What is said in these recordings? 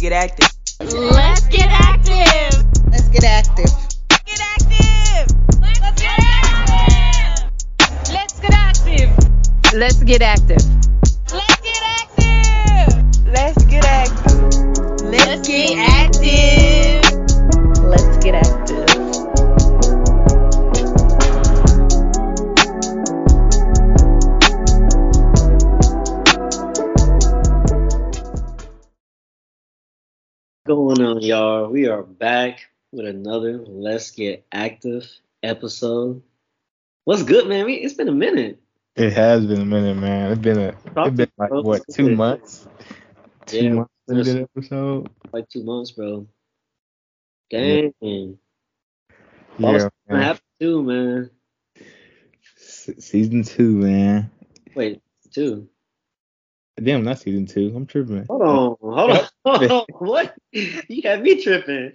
Let's get active. Let's get active. Let's get active. Get active. Let's get active. Let's get active. Let's get active. Y'all? We are back with another Let's Get Active episode. What's good, man? We, it's been a minute. It has been a minute, man. It's been a it's been like what two months? Two Yeah, months it's into the episode. Like two months, bro. Dang. Yeah, yeah, man. happened too, man. Se- season two, man. Wait, two. Damn, not season two. I'm tripping. Hold on, hold on, hold on. What? You got me tripping.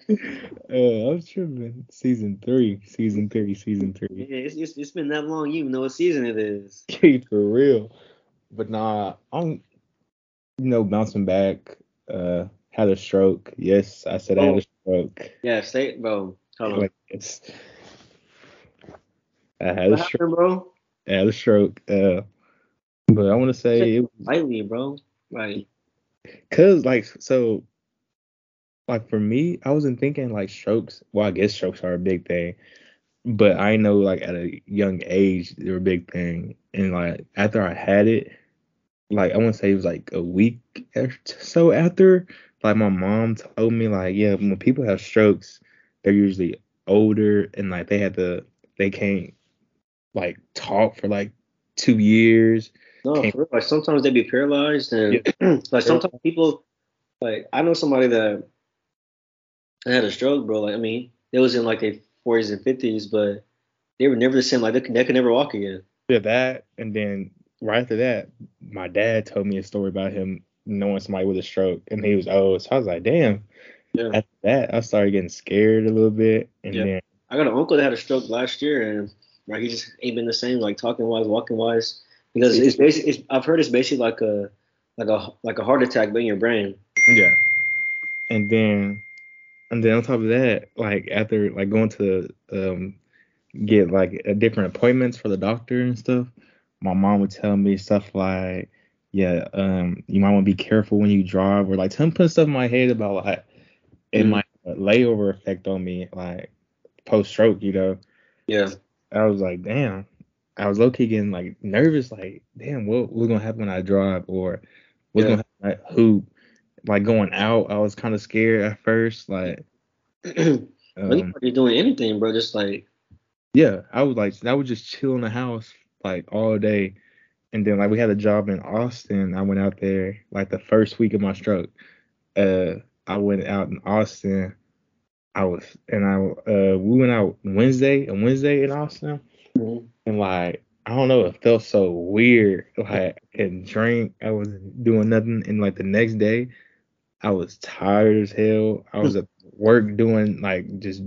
Uh, I'm tripping. Season three, season three, season Yeah, three. it's, it's, it's been that long. You even know what season it is. For real. But nah, I'm you know bouncing back. Uh, had a stroke. Yes, I said I had a stroke. Yeah, say, bro. Hold on. Like it's. I had a stroke. happened, bro? I had a stroke. Uh, but I want to say it Lightly, bro. Like, Cause like so like for me, I wasn't thinking like strokes. Well, I guess strokes are a big thing. But I know like at a young age they're a big thing. And like after I had it, like I wanna say it was like a week or so after, like my mom told me like, yeah, when people have strokes, they're usually older and like they had to they can't like talk for like two years. No, real. Like, sometimes they be paralyzed, and like sometimes people, like, I know somebody that had a stroke, bro. Like, I mean, it was in like their 40s and 50s, but they were never the same. Like, they could, they could never walk again. Yeah, that, and then right after that, my dad told me a story about him knowing somebody with a stroke, and he was old. So I was like, damn. Yeah. After that, I started getting scared a little bit, and Yeah. then I got an uncle that had a stroke last year, and like he just ain't been the same, like talking wise, walking wise, because it's basically. It's, I've heard it's basically like a like a like a heart attack, but in your brain. yeah, and then and then on top of that, like after like going to um get like uh, different appointments for the doctor and stuff, my mom would tell me stuff like, yeah, um, you might want to be careful when you drive, or like tell put stuff in my head about like it Mhm. might layover effect on me, like post stroke, you know. Yeah. I was like, damn. I was low key getting like nervous, like, damn, what what's gonna happen when I drive or what's Yeah. gonna happen at hoop? Like going out, I was kind of scared at first, like, When um, are doing anything, bro, just like yeah, I was like, I would just chill in the house like all day, and then like we had a job in Austin. I went out there like the first week of my stroke. Uh, I went out in Austin. I was and I uh we went out Wednesday and Wednesday in Austin. And like I don't know, it felt so weird. Like I couldn't drink, I wasn't doing nothing, and like the next day, I was tired as hell. I was at work doing like just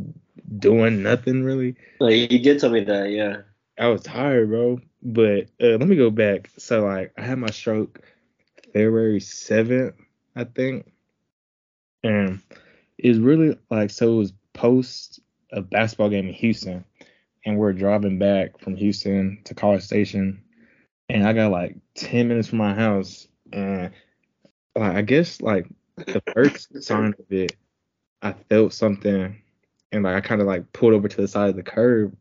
doing nothing really. like you did tell me that, yeah. I was tired, bro. But uh, let me go back. So like I had my stroke February seventh, I think, and it's really like so it was post a basketball game in Houston, and we're driving back from Houston to College Station, and I got like ten minutes from my house, and like I guess like the first sign of it, I felt something, and like I kind of like pulled over to the side of the curb,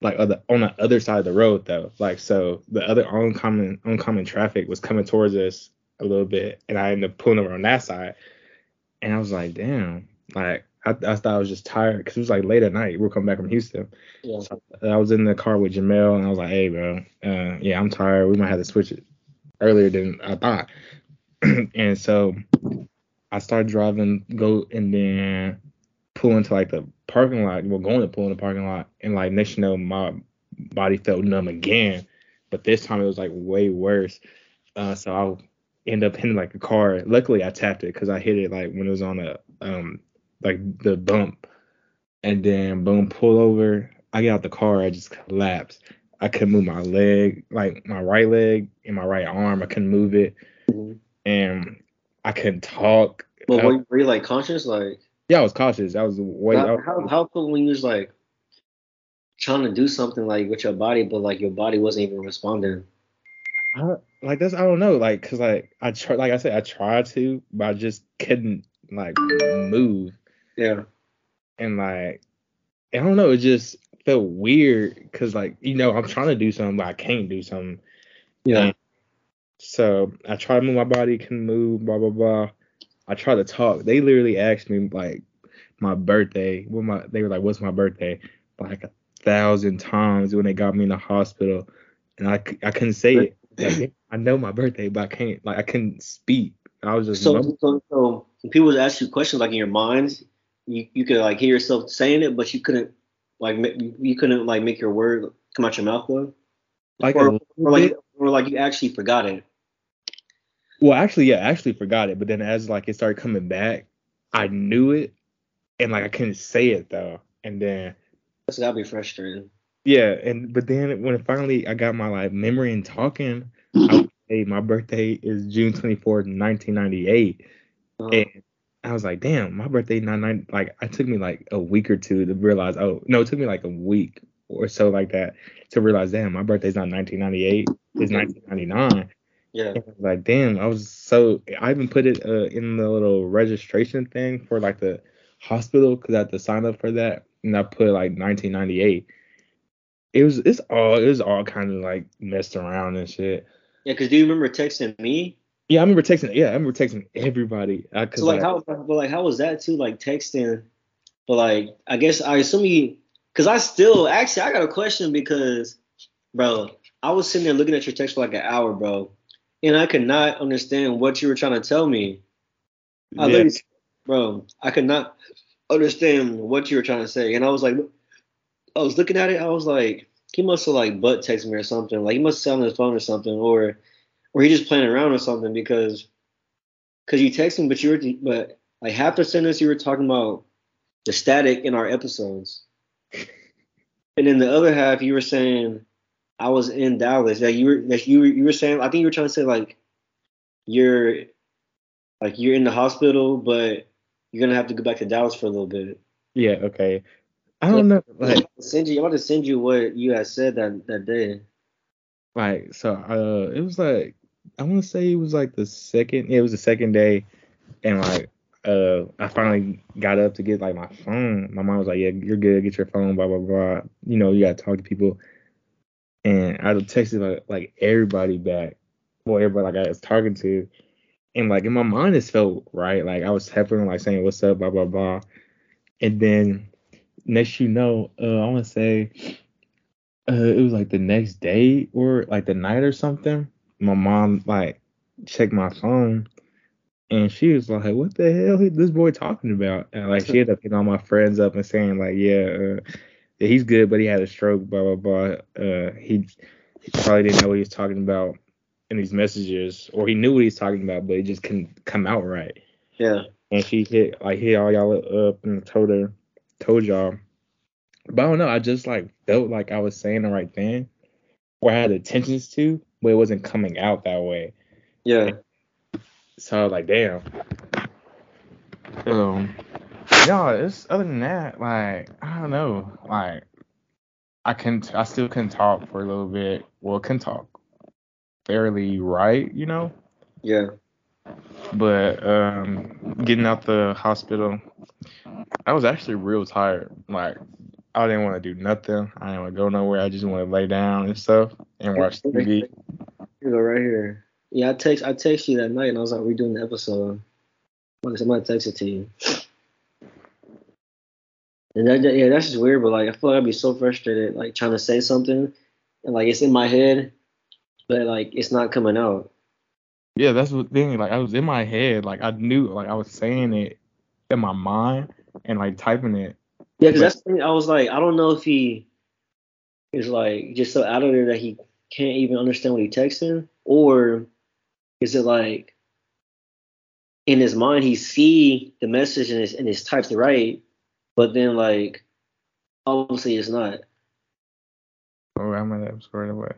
like other on the other side of the road though. Like so the other oncoming oncoming traffic was coming towards us a little bit, and I ended up pulling over on that side, and I was like, damn, like. I, I thought I was just tired because it was like late at night. We were coming back from Houston. Yeah. So I was in the car with Jamel, and I was like, "Hey, bro, uh, yeah, I'm tired. We might have to switch it earlier than I thought." and so I started driving, go, and then pull into like the parking lot. Well, going to pull in the parking lot, and like next you know, my body felt numb again, but this time it was like way worse. Uh, so I end up hitting like a car. Luckily, I tapped it because I hit it like when it was on a um like the bump, and then boom, pull over. I get out the car, I just collapsed. I couldn't move my leg, like my right leg and my right arm. I couldn't move it, Mhm. and I couldn't talk. But were, you- were you like conscious? Like, yeah, I was cautious. I was way. I how, was- how, how come when you was like trying to do something like with your body, but like your body wasn't even responding? I, like that's I don't know, like cause like I try, like I said, I tried to, but I just couldn't like move, Yeah. and like I don't know, it just felt weird, cause like you know I'm trying to do something, but I can't do something. Yeah. So I try to move my body, couldn't move, blah blah blah. I try to talk. They literally asked me like my birthday. What my they were like, "What's my birthday?" Like a thousand times when they got me in the hospital, and I I couldn't say it. Like, I know my birthday, but I can't like I couldn't speak. I was just So, so, so people would ask you questions like in your mind, you, you could like hear yourself saying it, but you couldn't like you couldn't like make your word come out your mouth though. like or, or like or like you actually forgot it. Well, actually, yeah, I actually forgot it, but then as like it started coming back, I knew it, and like I couldn't say it though, and then. That's gotta be frustrating. Yeah, and but then when finally I got my like memory and talking, I would say my birthday is June twenty fourth, nineteen ninety eight, Uh, and I was like, damn, my birthday not nine. Like it took me like a week or two to realize. Oh no, it took me like a week or so like that to realize, damn, my birthday's not nineteen ninety eight, it's nineteen ninety nine. yeah. I was like, damn, I was so. I even put it uh, in the little registration thing for like the hospital because I had to sign up for that, and I put like 1998. It was it's all it was all kind of like messed around and shit. Yeah, because do you remember texting me? Yeah, I remember texting. Yeah, I remember texting everybody. I, cause So like like, how but like how was that too? Like texting, but like I guess I assume you because I still actually I got a question because bro, I was sitting there looking at your text for like an hour, bro, and I could not understand what you were trying to tell me. I yeah, literally, bro, I could not understand what you were trying to say, and I was like, I was looking at it, I was like, he must have like butt texted me or something, like he must have on his phone or something, or or he just playing around or something because because you texted me, but you were but like half the sentence you were talking about the static in our episodes, and then the other half you were saying I was in Dallas, that you were that you were you were saying I think you were trying to say like you're like you're in the hospital, but you're gonna have to go back to Dallas for a little bit. yeah, okay. I don't know, I'm like send you. I'm about to send you what you had said that that day. like so uh it was like I want to say it was like the second yeah, it was the second day and like uh I finally got up to get like my phone. My mom was like, "Yeah, you're good. Get your phone." Blah blah blah. You know, you gotta talk to people. And I texted like like everybody back, well everybody like I was talking to, and like in my mind it felt right. Like I was helping like saying what's up, blah blah blah. And then next you know, uh I want to say uh it was like the next day or like the night or something. My mom like checked my phone and she was like, "What the hell is this boy talking about?" And like she ended up hitting all my friends up and saying like, "Yeah, uh, he's good, but he had a stroke." Blah blah blah. Uh, he, he probably didn't know what he was talking about in these messages, or he knew what he was talking about, but it just couldn't come out right. Yeah. And she hit like hit all y'all up and told her, told y'all. But I don't know. I just like felt like I was saying the right thing, or I had intentions to, but it wasn't coming out that way. Yeah. So I was like, damn. Um, no, it's other than that, like I don't know, like I can, I still can talk for a little bit. Well, can talk fairly right, you know. Yeah. But um, getting out the hospital, I was actually real tired. Like I didn't want to do nothing. I didn't want to go nowhere. I just want to lay down and stuff and watch TV. Here you go right here. Yeah, I text I text you that night and I was like, we're doing the episode. I'm gonna text it to you. And that, that- yeah, that's just weird, but like I feel like I'd be so frustrated, like trying to say something and like it's in my head, but like it's not coming out. Yeah, that's the thing. Like I was in my head, like I knew, like I was saying it in my mind and like typing it. Yeah, because that's the thing. I was like, I don't know if he is like just so out of there that he can't even understand what he texting, or is it like in his mind he see the message and it's and it's typed right, but then like obviously it's not. Oh, I'm gonna squared away.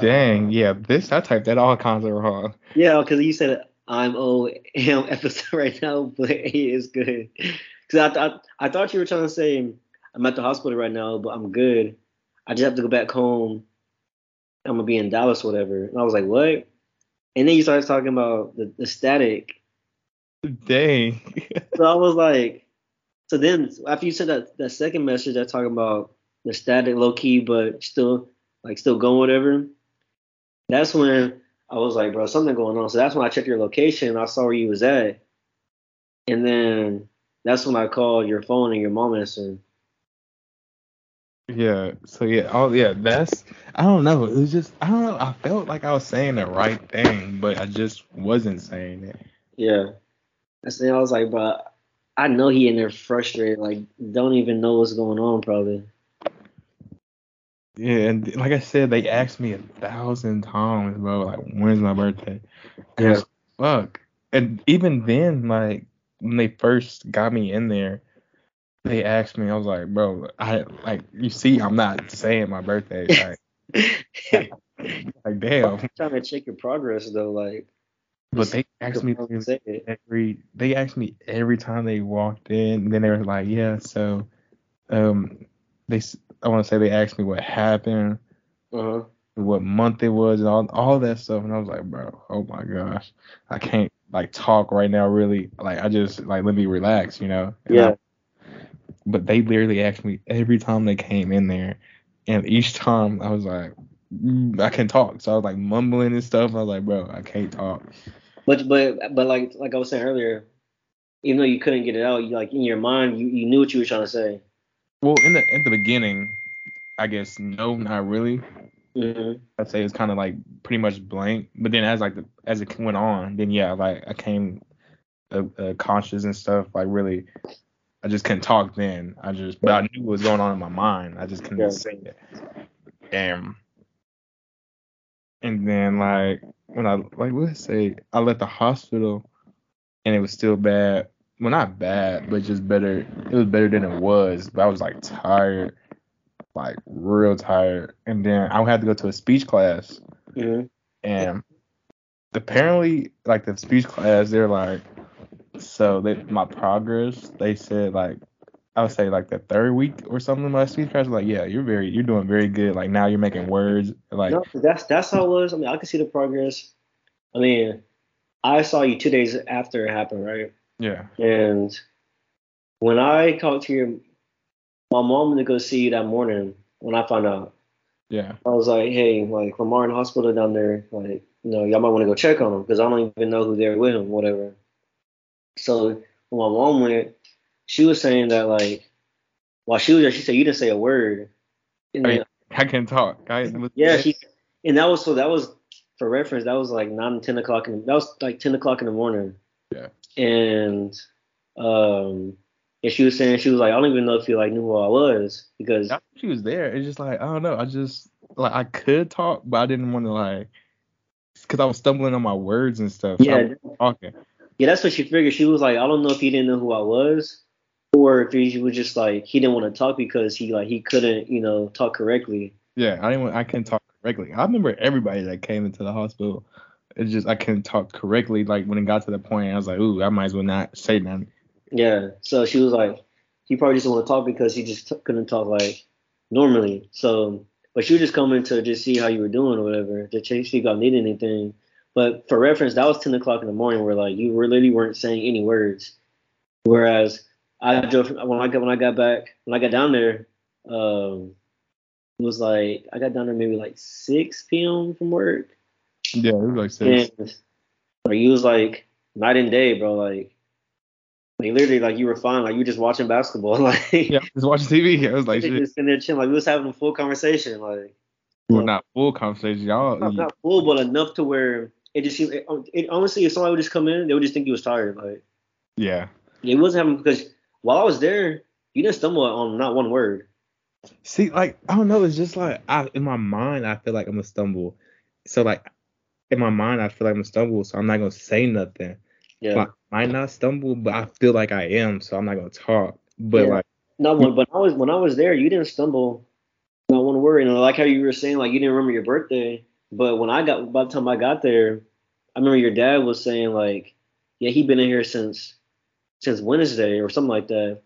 Dang, yeah, this I typed that all kinds of wrong. Yeah, because you said I'm O M episode right now, but it is good. Cause I thought I thought you were trying to say I'm at the hospital right now, but I'm good. I just have to go back home. I'm gonna be in Dallas, whatever. And I was like, what? And then you started talking about the, the static. Dang. So I was like, so then after you sent that, that second message that talking about the static low key, but still like still going whatever. That's when I was like, bro, something going on. So that's when I checked your location. I saw where you was at, and then that's when I called your phone and your mom answered. Yeah. So yeah. Oh yeah. That's. I don't know. It was just. I don't know. I felt like I was saying the right thing, but I just wasn't saying it. Yeah. That's then I was like, bro, I know he in there frustrated, like don't even know what's going on, probably. Yeah, and like I said, they asked me a thousand times, bro, like when's my birthday? And Yeah. fuck. And even then, like when they first got me in there, they asked me, I was like, bro, I like you see, I'm not saying my birthday. Like, like damn. I'm trying to check your progress though, like. But they asked me Don't say it. every they asked me every time they walked in. And then they were like, yeah, so um they I want to say they asked me what happened. Uh-huh. what month it was and all all that stuff and I was like, bro, oh my gosh. I can't like talk right now really. Like I just like let me relax, you know? And Yeah. I- but they literally asked me every time they came in there and each time I was like mm, I can talk. So I was like mumbling and stuff. I was like, bro, I can't talk. But but but like like I was saying earlier, even though you couldn't get it out, you like in your mind you, you knew what you were trying to say. Well, in the at the beginning, I guess no, not really. Mm-hmm. I'd say it's kind of like pretty much blank. But then as like the, as it went on, then yeah, like I came uh, uh, conscious and stuff. Like really, I just couldn't talk then. I just, but I knew what was going on in my mind. I just couldn't Yeah. say it. Damn. And then like when I like let's say I left the hospital and it was still bad. Well, not bad, but just better. It was better than it was. But I was like tired, like real tired. And then I had to go to a speech class Mm-hmm. and apparently like the speech class they're like so they my progress they said like I would say like the third week or something my speech class was like yeah you're very you're doing very good like now you're making words like No, that's that's how it was. I mean, I can see the progress. I mean, I saw you two days after it happened, right? yeah And when I talked to your my mom went to go see you that morning when I found out. yeah I was like, hey, like Lamar in hospital down there, like, you know, y'all might want to go check on him because I don't even know who they're with him, whatever. So when my mom went, she was saying that like while she was there, she said you didn't say a word. And I then, I can talk. I, yeah, she and that was so that was for reference, that was like nine, ten o'clock in that was like ten o'clock in the morning. Yeah. And um and she was saying she was like, I don't even know if you like knew who I was because I- she was there. It's just like I don't know. I just like I could talk but I didn't want to like because I was stumbling on my words and stuff. So yeah, was talking Yeah, that's what she figured. She was like, I don't know if he didn't know who I was, or if he was just like he didn't want to talk because he like he couldn't, you know, talk correctly. Yeah, I didn't. want- I couldn't talk correctly. I remember everybody that came into the hospital. It's just I couldn't talk correctly. Like when it got to the point, I was like, "Ooh, I might as well not say nothing." Yeah. So she was like, he probably just want to talk because he just t- couldn't talk like normally. So, but she was just coming to just see how you were doing or whatever, to check see if you needed anything. But for reference, that was ten o'clock in the morning, where like you really weren't saying any words. Whereas I drove when I got when I got back when I got down there, um, it was like I got down there maybe like six p.m. from work, Yeah, it was like six. and like you was like night and day, bro. Like, like literally, like you were fine, like you were just watching basketball, like Yeah, was watching TV. I was like, just shit. sitting there chilling, like we was having a full conversation, like Well, not full conversation, y'all. not, not full, but enough to where it just seemed. It, it, honestly, if somebody would just come in, they would just think he was tired. Like Yeah. it wasn't happening because while I was there, you didn't stumble on not one word. See, like I don't know. It's just like I in my mind, I feel like I'm gonna stumble. So like in my mind, I feel like I'm gonna stumble. So I'm not gonna say nothing. Yeah. Like, I might not stumble, but I feel like I am. So I'm not gonna talk. But Yeah. like No, when, but I was when I was there, you didn't stumble, not one word. And I like how you were saying like you didn't remember your birthday, but when I got by the time I got there, I remember your dad was saying like, yeah, he been in here since since Wednesday or something like that.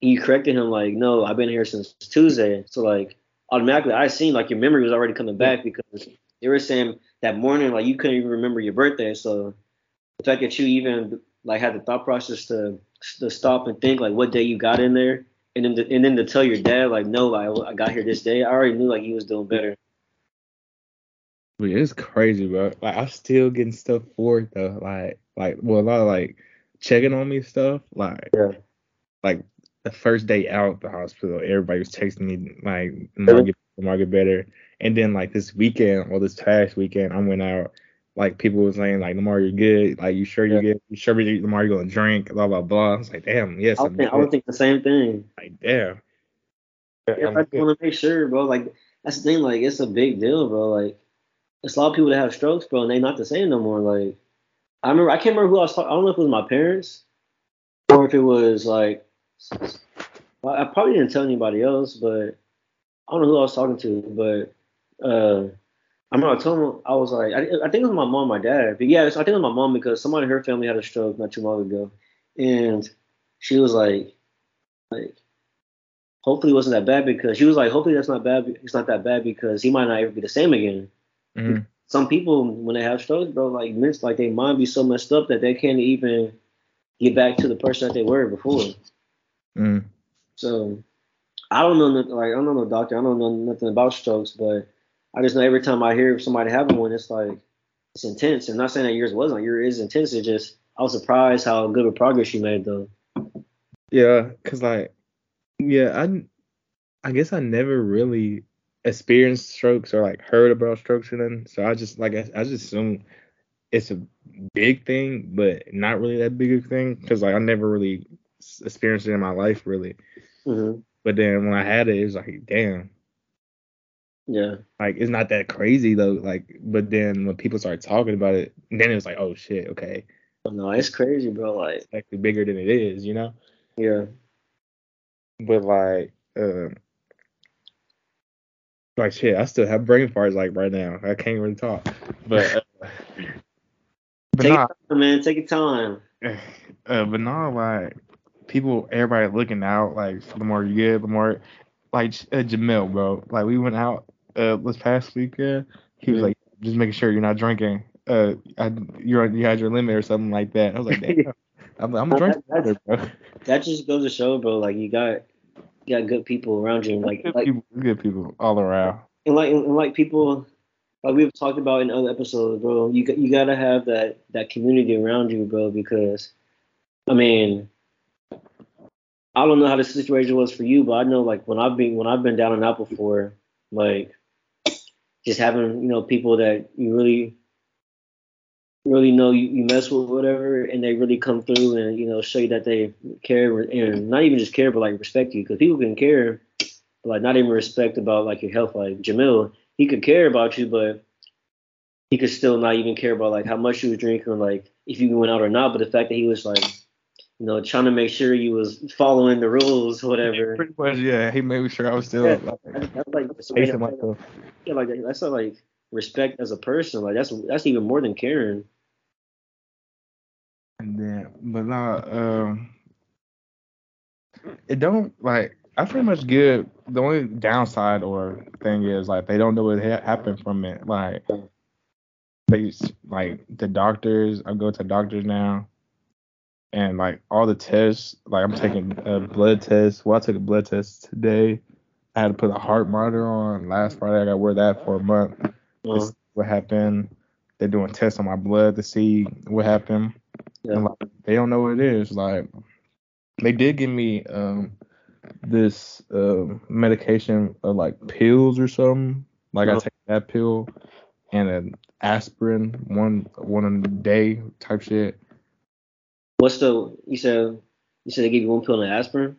And you corrected him like, no, I've been here since Tuesday. So like automatically, I seen like your memory was already coming back because they were saying that morning like you couldn't even remember your birthday. So the fact that you even like had the thought process to to stop and think like what day you got in there, and then to, and then to tell your dad like, no, I, I got here this day. I already knew like he was doing better. But it's crazy, bro. Like I'm still getting stuff for it though. Like like well a lot of like checking on me stuff. Like Yeah. like the first day out the hospital, everybody was texting me like Lamar get, Lamar better. And then like this weekend or this past weekend, I went out. Like people was saying like Lamar, you're good. Like you sure you're good? You sure you- Lamar you're gonna drink? Blah blah blah. I was like, damn, yes, I I'm would think, I would think the same thing. Like damn. Yeah, I just want to make sure, bro. Like that's the thing. Like it's a big deal, bro. Like it's a lot of people that have strokes, bro, and they not the same no more. Like I remember, I can't remember who I was talking. I don't know if it was my parents or if it was like I probably didn't tell anybody else, but I don't know who I was talking to. But uh, I remember I told them I was like, I, I think it was my mom, my dad. But yeah, I think it was my mom because somebody in her family had a stroke not too long ago, and she was like, like hopefully it wasn't that bad because she was like, hopefully that's not bad. It's not that bad because he might not ever be the same again. Mhm. Some people when they have strokes, bro, like miss like they mind be so messed up that they can't even get back to the person that they were before. Mm. So I don't know like I don't know no doctor, I don't know nothing about strokes, but I just know every time I hear somebody having one, it's like it's intense. And not saying that yours wasn't, yours is intense. It's just I was surprised how good of progress you made though. Yeah, cause like, yeah, I, I guess I never really experienced strokes or like heard about strokes and then, so I just like I, I just assume it's a big thing, but not really that big a thing, cause like I never really experienced it in my life really. hmm But then when I had it, it was like, damn, Yeah. like it's not that crazy though. Like, but then when people started talking about it, then it was like, oh shit, okay, No, it's crazy, bro. Like, it's actually bigger than it is, you know. yeah. But like, um, like shit, I still have brain farts like right now. I can't really talk. But, uh, but Take nah, your time, man. Take your time. uh, but nah, like people, everybody looking out like the more you get, the more like uh, Jamil, bro. Like we went out uh this past weekend. He was like, just making sure you're not drinking. Uh, I, you're you had your limit or something like that. I was like, damn. I'm, I'm drinking water, bro. That just goes to show, bro. Like you got you got good people around you, like Good like people, good people all around. and like and like people like we've talked about in other episodes, bro. You got you gotta have that that community around you, bro, because I mean, I don't know how the situation was for you, but I know like when I've been when I've been down and out before, like just having you know people that you really really know you, you mess with whatever and they really come through and you know show you that they care and not even just care but like respect you because people can care but like not even respect about like your health like Jamil he could care about you but he could still not even care about like how much you was drinking or like if you went out or not but the fact that he was like you know trying to make sure you was following the rules whatever Pretty much, yeah. He made sure I was still Yeah. like, that's, like that's, pacing myself. yeah, like that's not like respect as a person like that's that's even more than caring And then, but nah, um, it don't like. I pretty much get the only downside or thing is like they don't know what ha- happened from it. Like they like the doctors. I go to doctors now, and like all the tests. Like I'm taking a blood test. Well, I took a blood test today. I had to put a heart monitor on last Friday. I got to wear that for a month. Uh, see what happened. They're doing tests on my blood to see what happened. Yeah. And like they don't know what it is. Like they did give me um this uh, medication of like pills or something. Like I Uh-huh. take that pill and an aspirin one one a day type shit. what's the you said you said they give you one pill and aspirin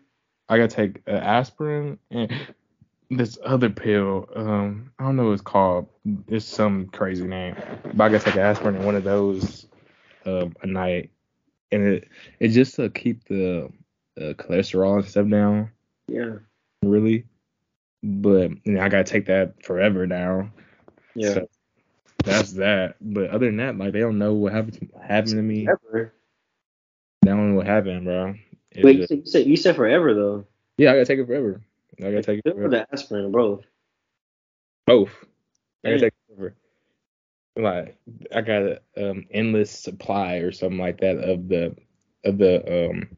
I gotta take uh, aspirin and this other pill. Um, I don't know what it's called. It's some crazy name. But I gotta take aspirin and one of those um, a night, and it it just to keep the uh, cholesterol and stuff down. yeah Really, but you know, I gotta take that forever now. yeah So, that's that. But other than that, like they don't know what happened happened to me. Forever. They don't know what happened, bro. It's Wait, you just- said, you said you said forever though. yeah, I gotta take it forever. I gotta take it forever. the aspirin, bro. Both. I gotta take. Like I got an um endless supply or something like that of the of the um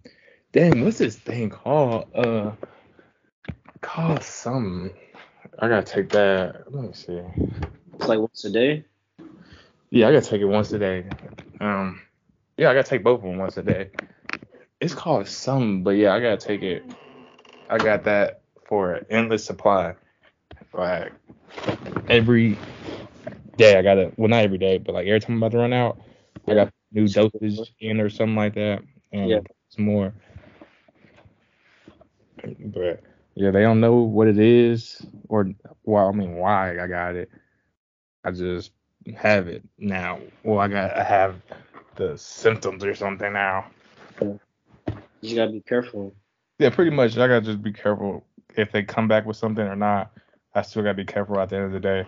dang what's this thing called? Uh called something. I gotta take that. Let me see. It's like once a day. yeah I gotta take it once a day. Um yeah I gotta take both of them once a day. It's called something but yeah I gotta take it. I got that for an endless supply. Like every day I gotta well not every day but like every time I'm about to run out I got new dosage in or something like that and Yeah. some more. But yeah they don't know what it is or well I mean why I got it. I just have it now. Well I got I have the symptoms or something now. You gotta be careful. yeah pretty much. I gotta just be careful if they come back with something or not. I still gotta be careful at the end of the day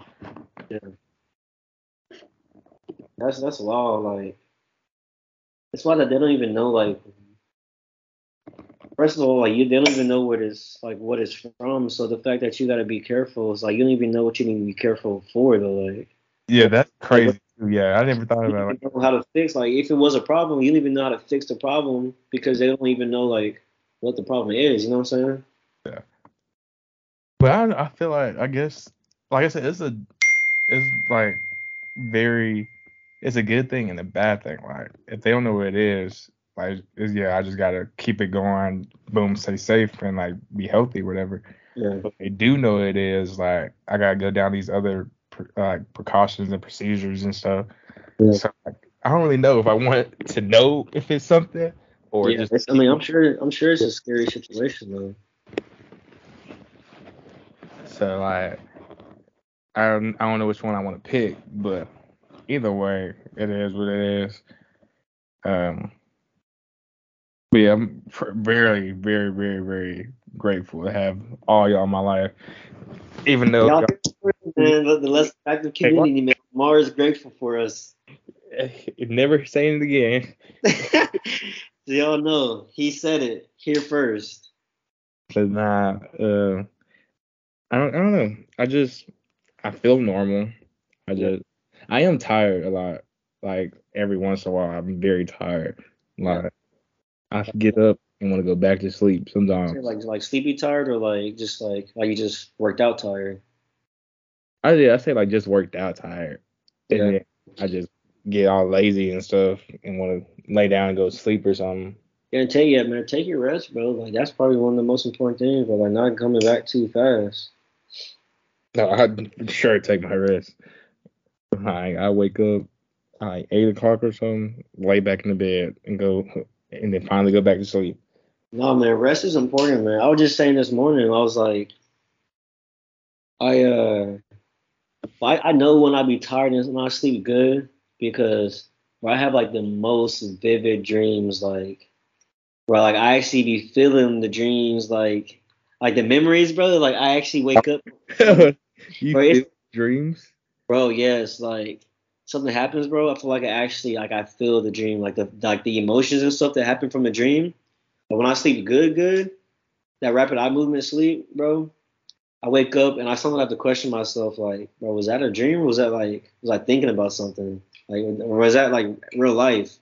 That's that's law. Like it's why that they don't even know. Like first of all, like you they don't even know what is like what it's from. So the fact that you gotta be careful is like you don't even know what you need to be careful for. Though, like yeah that's crazy yeah I never thought about it know how to fix. Like if it was a problem, you don't even know how to fix the problem because they don't even know like what the problem is. You know what I'm saying? Yeah. But I, I feel like I guess like I said, it's a it's like very it's a good thing and a bad thing. Like if they don't know what it is, like yeah, I just gotta keep it going, boom, stay safe and like be healthy, whatever. Yeah. But if they do know it is, like I gotta go down these other like precautions and procedures and stuff. Yeah. So like, I don't really know if I want to know if it's something or yeah, just it's- I mean, I'm sure. I'm sure it's a scary situation though. So like, I don't, I don't know which one I want to pick, but either way, it is what it is. Um, but yeah, I'm pr- very, very, very, very grateful to have all y'all in my life. Even though Y'all, y'all- man, the, the less active Hey, community, man. Mars grateful for us. never saying it again. so y'all know he said it here first. But nah, uh, I don't, I don't know. I just, I feel normal. I Yeah. just, I am tired a lot. Like every once in a while, I'm very tired. Like I get up and want to go back to sleep sometimes. Like like sleepy tired or like just like like you just worked out tired. I yeah, I say like just worked out tired. And Yeah. then I just get all lazy and stuff and want to lay down and go sleep or something. Yeah, take yeah, man. Take your rest, bro. Like that's probably one of the most important things. But like not coming back too fast. No, I'd sure take my rest. Like I wake up like eight o'clock or something, lay back in the bed and go and then finally go back to sleep. No, man, rest is important, man. I was just saying this morning. I was like, I uh, I, I know when I be tired and when I sleep good because where I have like the most vivid dreams, like where like I actually be feeling the dreams, like like the memories, brother. Like I actually wake up, you Bro, dreams? Bro. Yes, like something happens, bro. I feel like I actually like I feel the dream, like the like the emotions and stuff that happen from the dream. But when I sleep good, good, that rapid eye movement sleep, bro. I wake up and I sometimes have to question myself, like, bro, was that a dream? Or was that like was I thinking about something? Like, or was that like real life?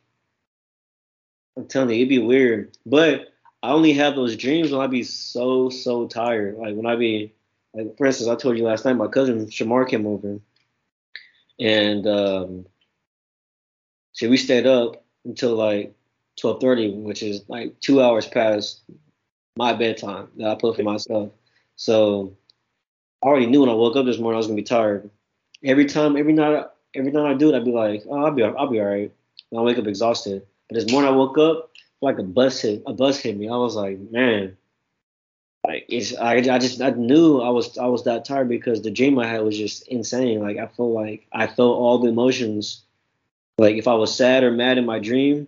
I'm telling you, it'd be weird. But I only have those dreams when I be so so tired. Like when I be like, for instance, I told you last night, my cousin Shamar came over, and um, so we stayed up until like 12:30, which is like two hours past my bedtime that I put for myself. So I already knew when I woke up this morning I was gonna be tired. Every time, every night, every night I do it, I'd be like, oh, I'll be, I'll be all right. And I wake up exhausted. But this morning I woke up like a bus hit, a bus hit me. I was like, man, like it's, I, I just, I knew I was, I was that tired because the dream I had was just insane. Like I felt like I felt all the emotions. Like if I was sad or mad in my dream,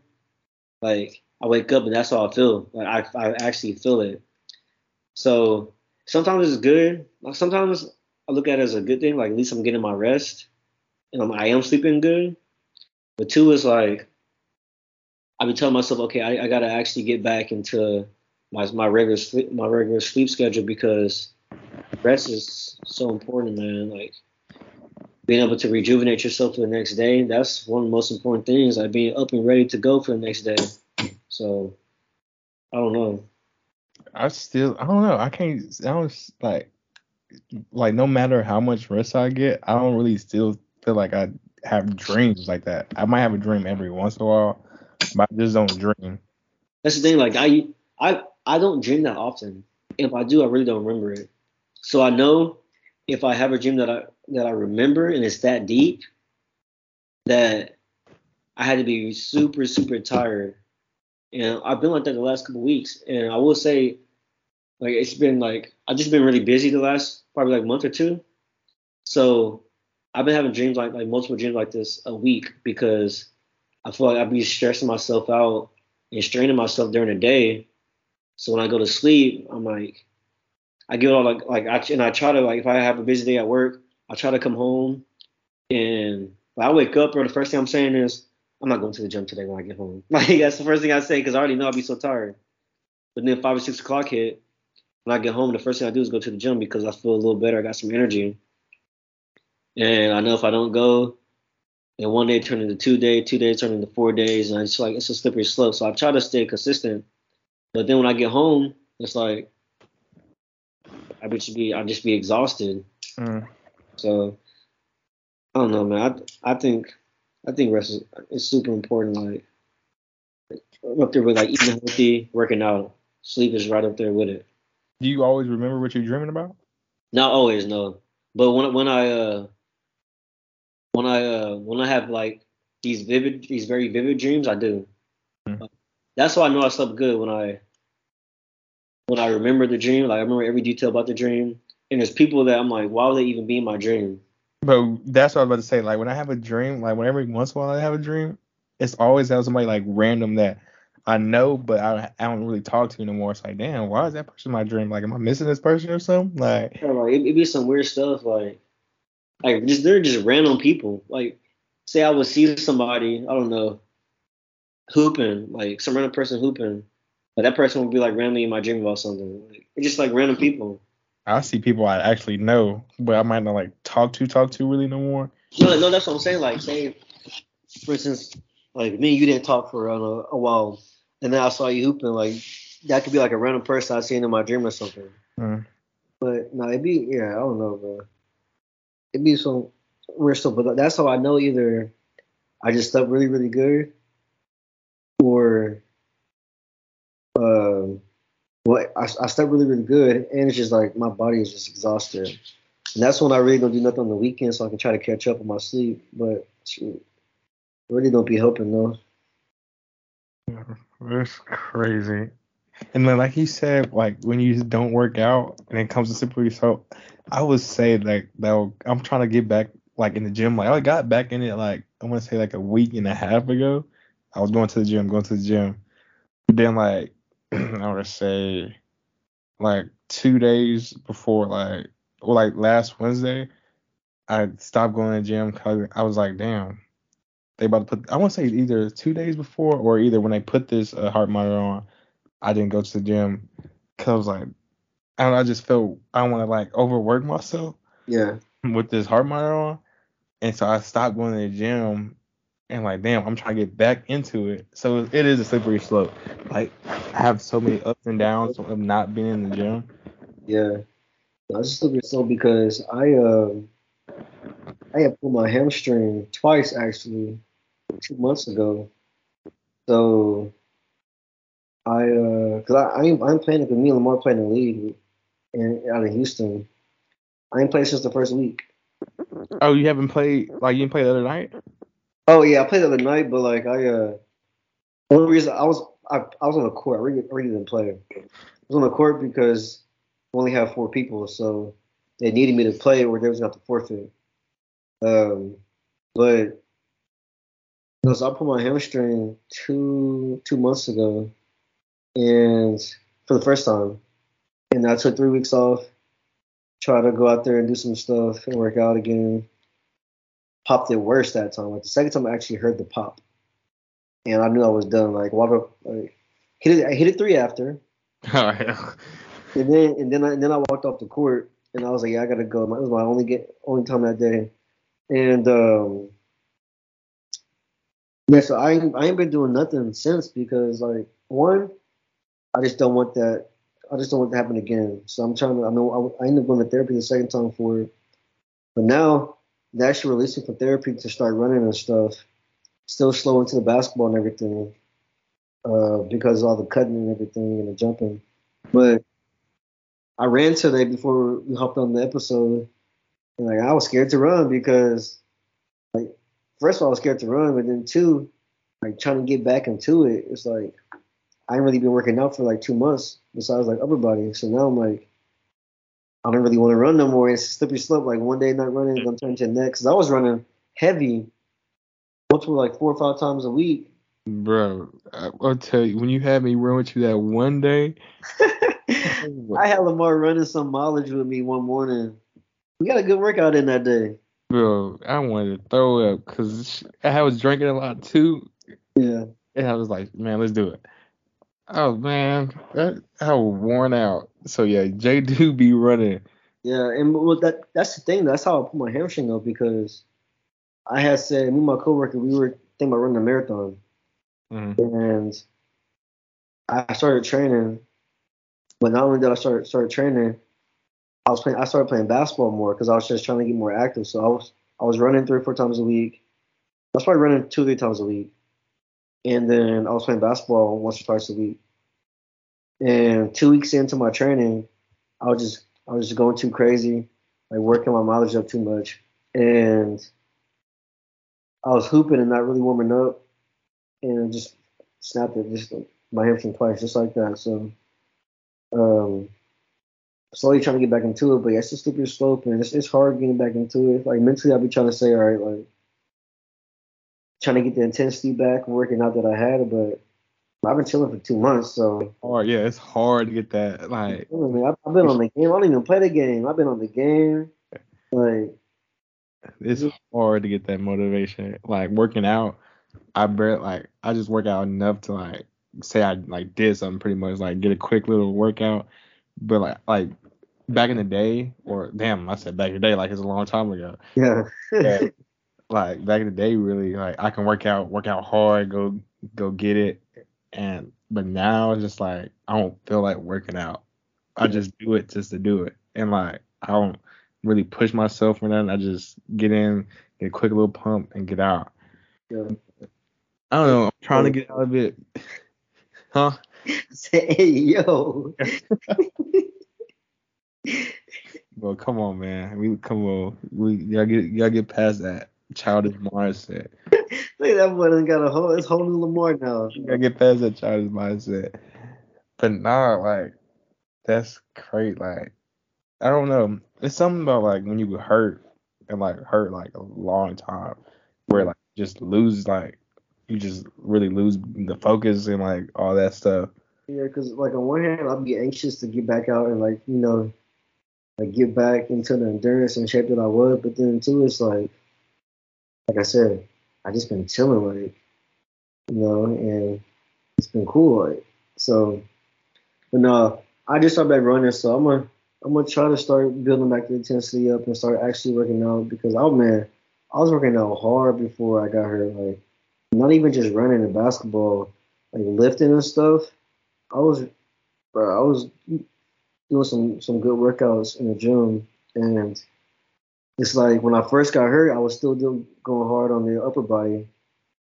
like I wake up and that's how I feel. Like I, I actually feel it. So sometimes it's good. Like sometimes I look at it as a good thing. Like at least I'm getting my rest. and I'm, I am sleeping good. But two is like I be telling myself, okay, I, I gotta actually get back into my my regular sleep my regular sleep schedule because rest is so important, man. Like being able to rejuvenate yourself for the next day, that's one of the most important things. Like being up and ready to go for the next day. So I don't know. I still I don't know. I can't I don't like like no matter how much rest I get, I don't really still feel like I have dreams like that. I might have a dream every once in a while, but I just don't dream. That's the thing. Like I I I don't dream that often. If I do, I really don't remember it. So I know if I have a dream that I that I remember and it's that deep that I had to be super super tired. And I've been like that the last couple weeks. And I will say, like it's been like I've just been really busy the last probably like month or two. So I've been having dreams like like multiple dreams like this a week because I feel like I'd be stressing myself out and straining myself during the day. So when I go to sleep, I'm like, I get all like like I and I try to like if I have a busy day at work, I try to come home and I wake up, bro. The first thing I'm saying is I'm not going to the gym today when I get home. Like that's the first thing I say because I already know I'll be so tired. But then five or six o'clock hit, when I get home, the first thing I do is go to the gym because I feel a little better. I got some energy. And I know if I don't go, and one day turn into two days, two days turn into four days, and it's like it's a slippery slope. So I try to stay consistent. But then when I get home, it's like I just be I just be exhausted. Mm. So I don't know, man. I I think I think rest is, is super important. Like up there with like eating healthy, working out. Sleep is right up there with it. Do you always remember what you're dreaming about? Not always, no. But when when I uh when I uh when I have like these vivid these very vivid dreams, I do. That's why I know I slept good when I when I remember the dream. Like I remember every detail about the dream. And there's people that I'm like, why would they even be in my dream? But that's what I was about to say. Like when I have a dream, like whenever once in a while I have a dream, it's always have somebody like random that I know, but I, I don't really talk to anymore. It's like, damn, why is that person in my dream? Like, am I missing this person or something? Like, Yeah, like it, it be some weird stuff like like just they're just random people. Like say I would see somebody, I don't know, hooping, like some random person hooping, but that person would be like randomly in my dream about something. Like, it's just like random people. I see people I actually know, but I might not like talk to talk to really no more. No, no, that's what I'm saying. Like say, for instance, like me and you didn't talk for a while, and then I saw you hooping. Like that could be like a random person I seen in my dream or something. Mm. But no, it'd be yeah, I don't know, bro. It'd be some weird stuff. But that's how I know either I just slept really, really good, or um, well, I, I slept really, really good, and it's just like my body is just exhausted. And that's when I really don't do nothing on the weekend, so I can try to catch up on my sleep. But shoot, really don't be helping though. That's crazy. And then, like you said, like when you don't work out and it comes to simply so, I would say like that I'm trying to get back like in the gym. Like I got back in it like I want to say like a week and a half ago. I was going to the gym, going to the gym. But then like I would say like two days before like or like last Wednesday, I stopped going to the gym because I was like, damn, they about to put. I want to say either two days before or either when they put this uh, heart monitor on, I didn't go to the gym because I was like, I know, I just felt I don't want to like overwork myself Yeah. with this heart monitor on, and so I stopped going to the gym. And like, damn, I'm trying to get back into it. So it is a slippery slope. Like, I have so many ups and downs of not being in the gym. Yeah. No, I just look at so because I um I had pulled my hamstring twice actually two months ago. So I uh cause I, I ain't I'm playing with me and Lamar playing in the league in out in Houston. I ain't played since the first week. Oh, you haven't played like you didn't play the other night? Oh yeah, I played the other night, but like I uh one reason I was I, I was on the court. I really, really didn't play. I was on the court because we only have four people, so they needed me to play or they was have to forfeit. Um, but no, so I put my hamstring two two months ago, and for the first time, and I took three weeks off, try to go out there and do some stuff and work out again. Popped it worse that time. Like the second time, I actually heard the pop, and I knew I was done. Like whatever, like hit it. I hit it three after, and then and then I, and then I walked off the court, and I was like, yeah, I gotta go. It was my only get only time that day, and um, yeah. So I ain't, I ain't been doing nothing since because like one, I just don't want that. I just don't want that to happen again. So I'm trying to. I know I, I ended up going to therapy the second time for it, but now they're actually releasing from therapy to start running and stuff. Still slow into the basketball and everything, uh, because of all the cutting and everything and the jumping. But I ran today before we hopped on the episode, and like I was scared to run because, like, first of all I was scared to run, but then two, like trying to get back into it, it's like I ain't really been working out for like two months besides like upper body. So now I'm like, I don't really want to run no more. It's a slippery slope. Like one day not running, gonna turn to the next. Cause I was running heavy, multiple like four or five times a week. Bro, I- I'll tell you, when you had me run with you that one day, I had Lamar running some mileage with me one morning. We got a good workout in that day. bro, I wanted to throw up because I was drinking a lot too, Yeah. and I was like, man, let's do it. Oh man, that, I was worn out. So yeah, J do be running. Yeah, and well, that that's the thing. That's how I put my hamstring up because I had said me and my coworker we were thinking about running a marathon, Mhm. and I started training. But not only did I start started training, I was playing. I started playing basketball more because I was just trying to get more active. So I was I was running three or four times a week. I was probably running two or three times a week, and then I was playing basketball once or twice a week. And two weeks into my training, I was just I was just going too crazy, like working my mileage up too much, and I was hooping and not really warming up, and I just snapped it, just my hamstring twice, just like that. So, um, slowly trying to get back into it, but yeah, it's a slippery slope, and it's it's hard getting back into it. Like mentally, I'll be trying to say, all right, like trying to get the intensity back, working out that I had, but I've been chilling for two months, so Hard, yeah, it's hard to get that. Like, I mean, I've, I've been on the game. I don't even play the game. I've been on the game. Like, it's hard to get that motivation. Like working out, I barely like I just work out enough to like say I like did something pretty much like get a quick little workout. But like like back in the day, or damn, I said back in the day like it's a long time ago. yeah. Yeah. like back in the day, really like I can work out, work out hard, go go get it, and but now it's just like I don't feel like working out. I just do it just to do it, and like I don't really push myself or nothing. I just get in, get a quick little pump, and get out. yeah. I don't know. I'm trying to get out of it. Huh? Say, hey, yo. Well, come on, man. We come on. We y'all get gotta get past that childish mindset. Look at that boy done got a whole, it's new Lamar now. You gotta get past that childish mindset. But nah, like that's great. Like I don't know. It's something about like when you get hurt and like hurt like a long time, where like just lose like you just really lose the focus and like all that stuff. Yeah, because like on one hand, I'd be anxious to get back out and like you know, like get back into the endurance and shape that I was. But then too, it's like, like I said, I just been chilling like, you know, and it's been cool like. So, but no, I just started back running, so I'm gonna I'm gonna try to start building back the intensity up and start actually working out because oh man, I was working out hard before I got hurt. Like, not even just running and basketball, like lifting and stuff. I was, bro, I was doing some some good workouts in the gym, and it's like when I first got hurt, I was still doing going hard on the upper body,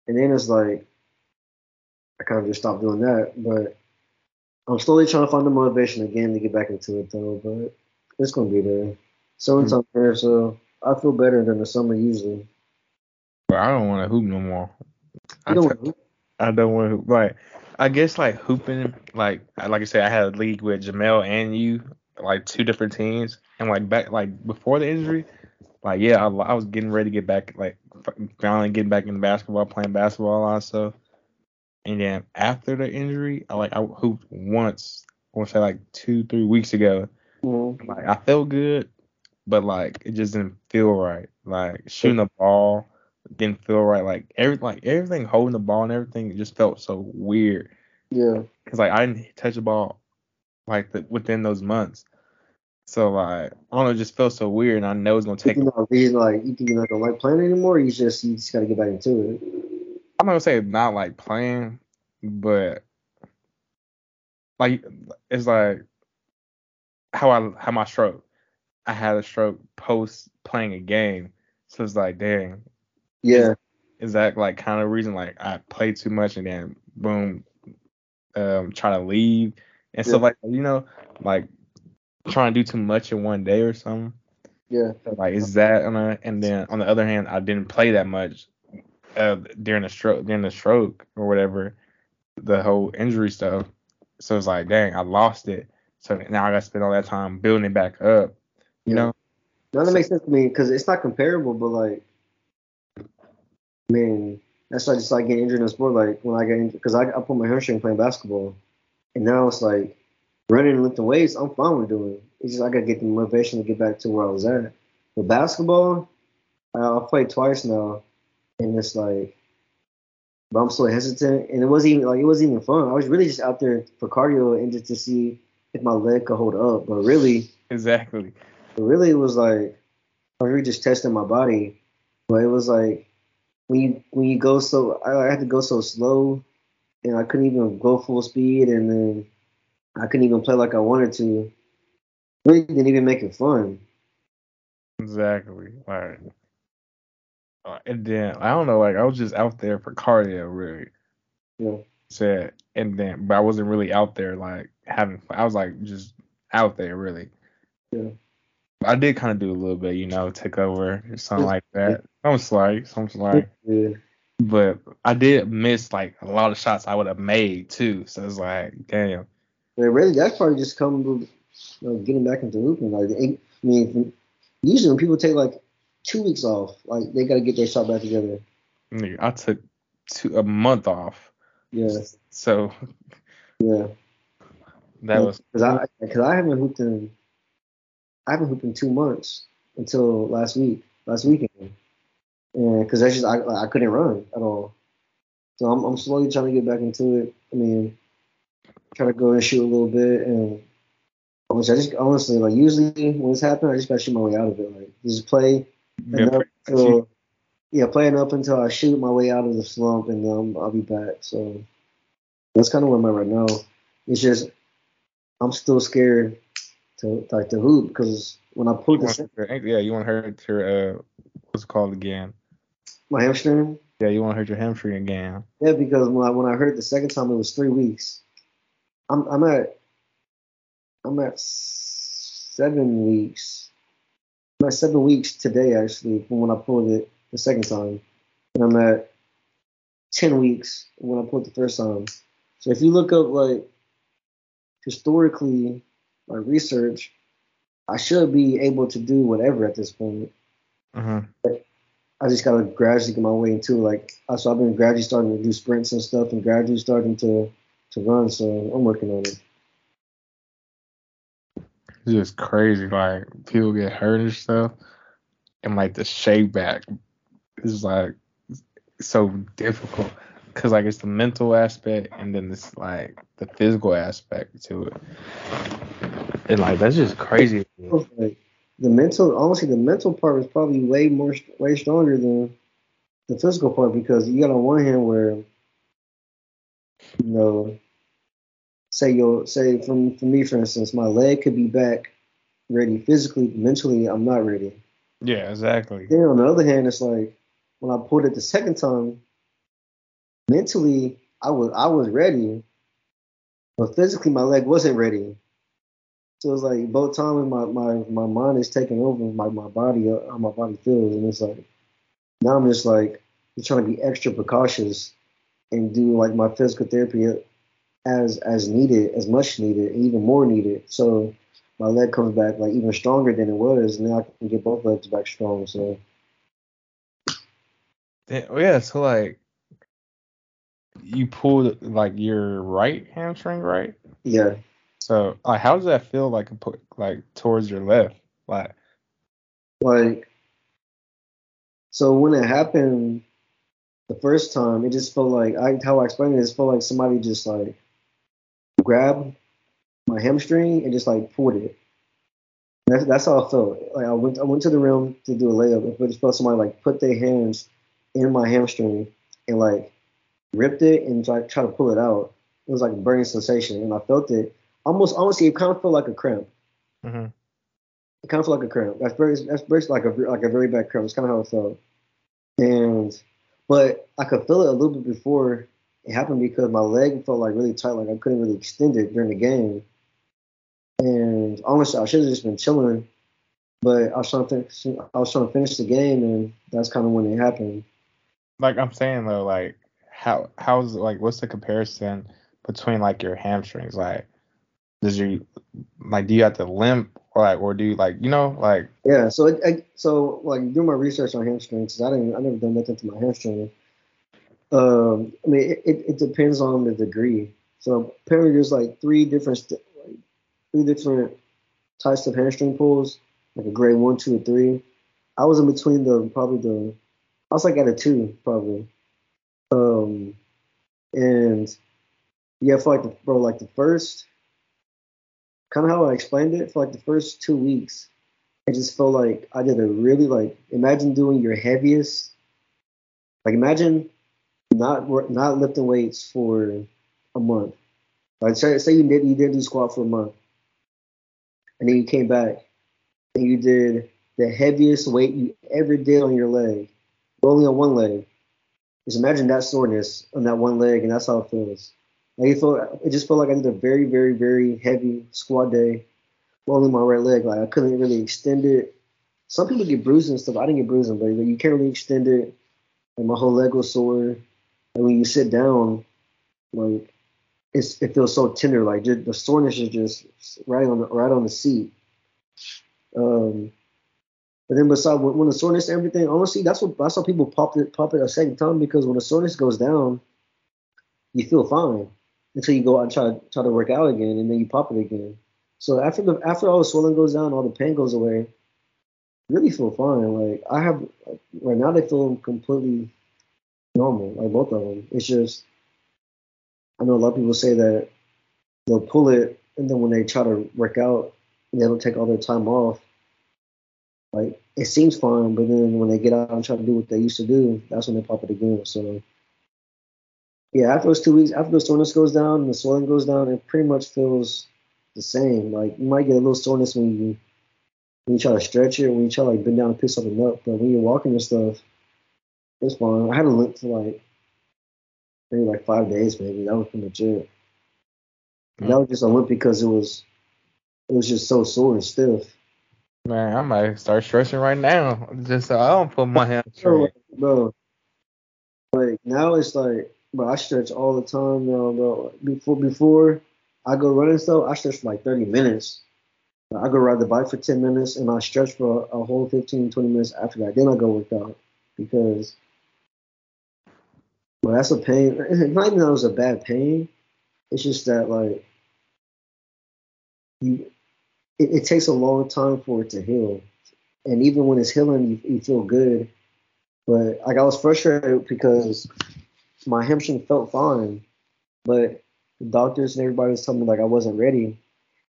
and then it's like I kind of just stopped doing that. But I'm slowly trying to find the motivation again to get back into it though. But it's gonna be there. Summertime mm-hmm. here, so I feel better than the summer usually. But I don't want to hoop no more. I know tell- I don't want to hoop. Like, I guess like hooping, like like I said, I had a league with Jamel and you, like two different teams, and like back like before the injury, like yeah, I, I was getting ready to get back, like finally getting back into basketball, playing basketball, a lot of stuff. And then after the injury, I like I hooped once, I want to say like two three weeks ago. Mhm. Like I felt good, but like it just didn't feel right. Like shooting the ball didn't feel right. Like every like everything holding the ball and everything just felt so weird. Yeah. Cause like I didn't touch the ball like the, within those months. So like I don't know, it just felt so weird, and I know it's gonna take. You know, he's like you think you're not gonna like playing anymore. You just you just gotta get back into it. I'm not gonna say not like playing, but like it's like how I how my stroke. I had a stroke post playing a game, so it's like, dang, Yeah. is that like kind of reason like I played too much and then boom, um, try to leave and stuff like you know, like trying to do too much in one day or something. Yeah. So, like is that on a, and then on the other hand, I didn't play that much uh, during the stroke during the stroke or whatever, the whole injury stuff. So it's like, dang, I lost it. So now I got to spend all that time building it back up. You Yeah. know? No, that makes sense to me because it's not comparable, but like, man, that's why I just like getting injured in the sport. Like when I get injured, because I, I put my hamstring playing basketball, and now it's like running and lifting weights. I'm fine with doing. It's just I gotta get the motivation to get back to where I was at. With basketball, I, I've played twice now, and it's like, but I'm so hesitant, and it wasn't even like it wasn't even fun. I was really just out there for cardio and just to see if my leg could hold up. But really, Exactly. but really, it was like I was really just testing my body. But it was like when you when you go so I, I had to go so slow, and I couldn't even go full speed, and then I couldn't even play like I wanted to. Really didn't even make it fun. Exactly. Like, uh, and then I don't know, like I was just out there for cardio, really. Yeah. Said, and then, but I wasn't really out there like having. fun. I was like just out there, really. Yeah. I did kind of do a little bit, you know, take over or something like that. Some slight, some slight, Yeah. but I did miss like a lot of shots I would have made too. So it's like, damn. But really, that's probably just come with you know, getting back into hooping. Like, I mean, usually when people take like two weeks off, like they gotta get their shot back together. I took two a month off, Yeah. so Yeah. that was because I because I haven't hooped in I haven't hooped in two months until last week last weekend and because that's just I I couldn't run at all so I'm I'm slowly trying to get back into it I mean try to go and shoot a little bit and which I just honestly like usually when this happens I just gotta shoot my way out of it like just play yeah, enough until yeah playing up until I shoot my way out of the slump and then I'll be back so that's kind of where I'm at right now it's just I'm still scared to like to hoop because when I pulled want the, hurt your, yeah, you want to hurt your uh, what's it called again? my hamstring, Yeah, you want to hurt your hamstring again. yeah, because when I when I hurt the second time it was three weeks. I'm I'm at I'm at seven weeks. I'm at seven weeks today actually from when I pulled it the second time, and I'm at ten weeks when I pulled the first time. So if you look up like historically, like research, I should be able to do whatever at this point. Uh-huh. I just gotta gradually get my way into it. Like uh, so I've been gradually starting to do sprints and stuff and gradually starting to to run. So I'm working on it. It's just crazy. Like people get hurt and stuff, and like the shape back is like so difficult because like it's the mental aspect and then it's like the physical aspect to it, and like that's just crazy. Like the mental, honestly, the mental part is probably way more, way stronger than the physical part because you got on one hand where, you know, say you'll say from for me for instance, my leg could be back ready physically, mentally I'm not ready. Yeah, exactly. Then on the other hand, it's like when I pulled it the second time, mentally I was I was ready, but physically my leg wasn't ready. So it's like both times my, my, my mind is taking over my, my body uh, how my body feels and it's like now I'm just like just trying to be extra precautious and do like my physical therapy as as needed, as much needed, and even more needed. So my leg comes back like even stronger than it was, and now I can get both legs back strong. So Yeah, oh, yeah, so like you pulled like your right hamstring, right? yeah, So like how does that feel like put like towards your left? Like like so when it happened the first time, it just felt like I how I explained it, it just felt like somebody just like grabbed my hamstring and just like pulled it. That's, that's how I felt. Like I went I went to the rim to do a layup, but just felt somebody like put their hands in my hamstring and like ripped it and try try to pull it out. It was like a burning sensation, and I felt it almost honestly. It kind of felt like a cramp. Mm-hmm. It kind of felt like a cramp. That's very that's very like a like a very bad cramp. It's kind of how it felt. And but I could feel it a little bit before it happened because my leg felt like really tight, like I couldn't really extend it during the game. And honestly, I should have just been chilling, but I was trying to fin- I was trying to finish the game, and that's kind of when it happened. Like I'm saying though, like how how's like what's the comparison between like your hamstrings? Like does your like do you have to limp or like or do you like you know like Yeah, so it, I, so like doing my research on hamstrings, 'cause I didn't I never done nothing to my hamstring. Um, I mean, it, it, it depends on the degree. So apparently, there's like three different st- like three different types of hamstring pulls, like a grade one, two, or three. I was in between the probably the I was like at a two probably. Um, and yeah, for like the bro, like the first kind of how I explained it for like the first two weeks, I just felt like I did a really like imagine doing your heaviest, like imagine not not lifting weights for a month. Like say, say you did you did do squat for a month, and then you came back and you did the heaviest weight you ever did on your leg, only on one leg. Just imagine that soreness on that one leg, and that's how it feels. Like it felt, it just felt like I did a very, very, very heavy squat day, only my right leg. Like I couldn't really extend it. Some people get bruised and stuff. I didn't get bruising, but like, you can't really extend it. And my whole leg was sore. And when you sit down, like it's it feels so tender. Like just, the soreness is just right on the right on the seat. Um, but then besides when, when the soreness and everything, honestly, that's what that's how people pop it pop it a second time because when the soreness goes down, you feel fine until you go out and try try to work out again, and then you pop it again. So after the after all the swelling goes down, all the pain goes away, really feel fine. Like I have like, right now, they feel completely normal. Like both of them. It's just I know a lot of people say that they'll pull it, and then when they try to work out, they don't take all their time off. Like it seems fine, but then when they get out and try to do what they used to do, that's when they pop it again. So yeah, after those two weeks, after the soreness goes down and the swelling goes down, it pretty much feels the same. Like you might get a little soreness when you when you try to stretch it, when you try to like bend down and pick something up, but when you're walking and stuff, it's fine. I had a limp for like maybe like five days, maybe. That was pretty much it. And That was just a limp because it was it was just so sore and stiff. man I might start stretching right now just so I don't put my Bro, hamstring. like, bro, like now it's like, bro, I stretch all the time now, bro. Before before I go running stuff, I stretch for like 30 minutes. I go ride the bike for 10 minutes and I stretch for a whole 15, 20 minutes after that. Then I go work out because, well, that's a pain. It's not even that it was a bad pain. It's just that like you, it, it takes a long time for it to heal, and even when it's healing, you, you feel good. But like I was frustrated because my hamstring felt fine, but the doctors and everybody was telling me like I wasn't ready.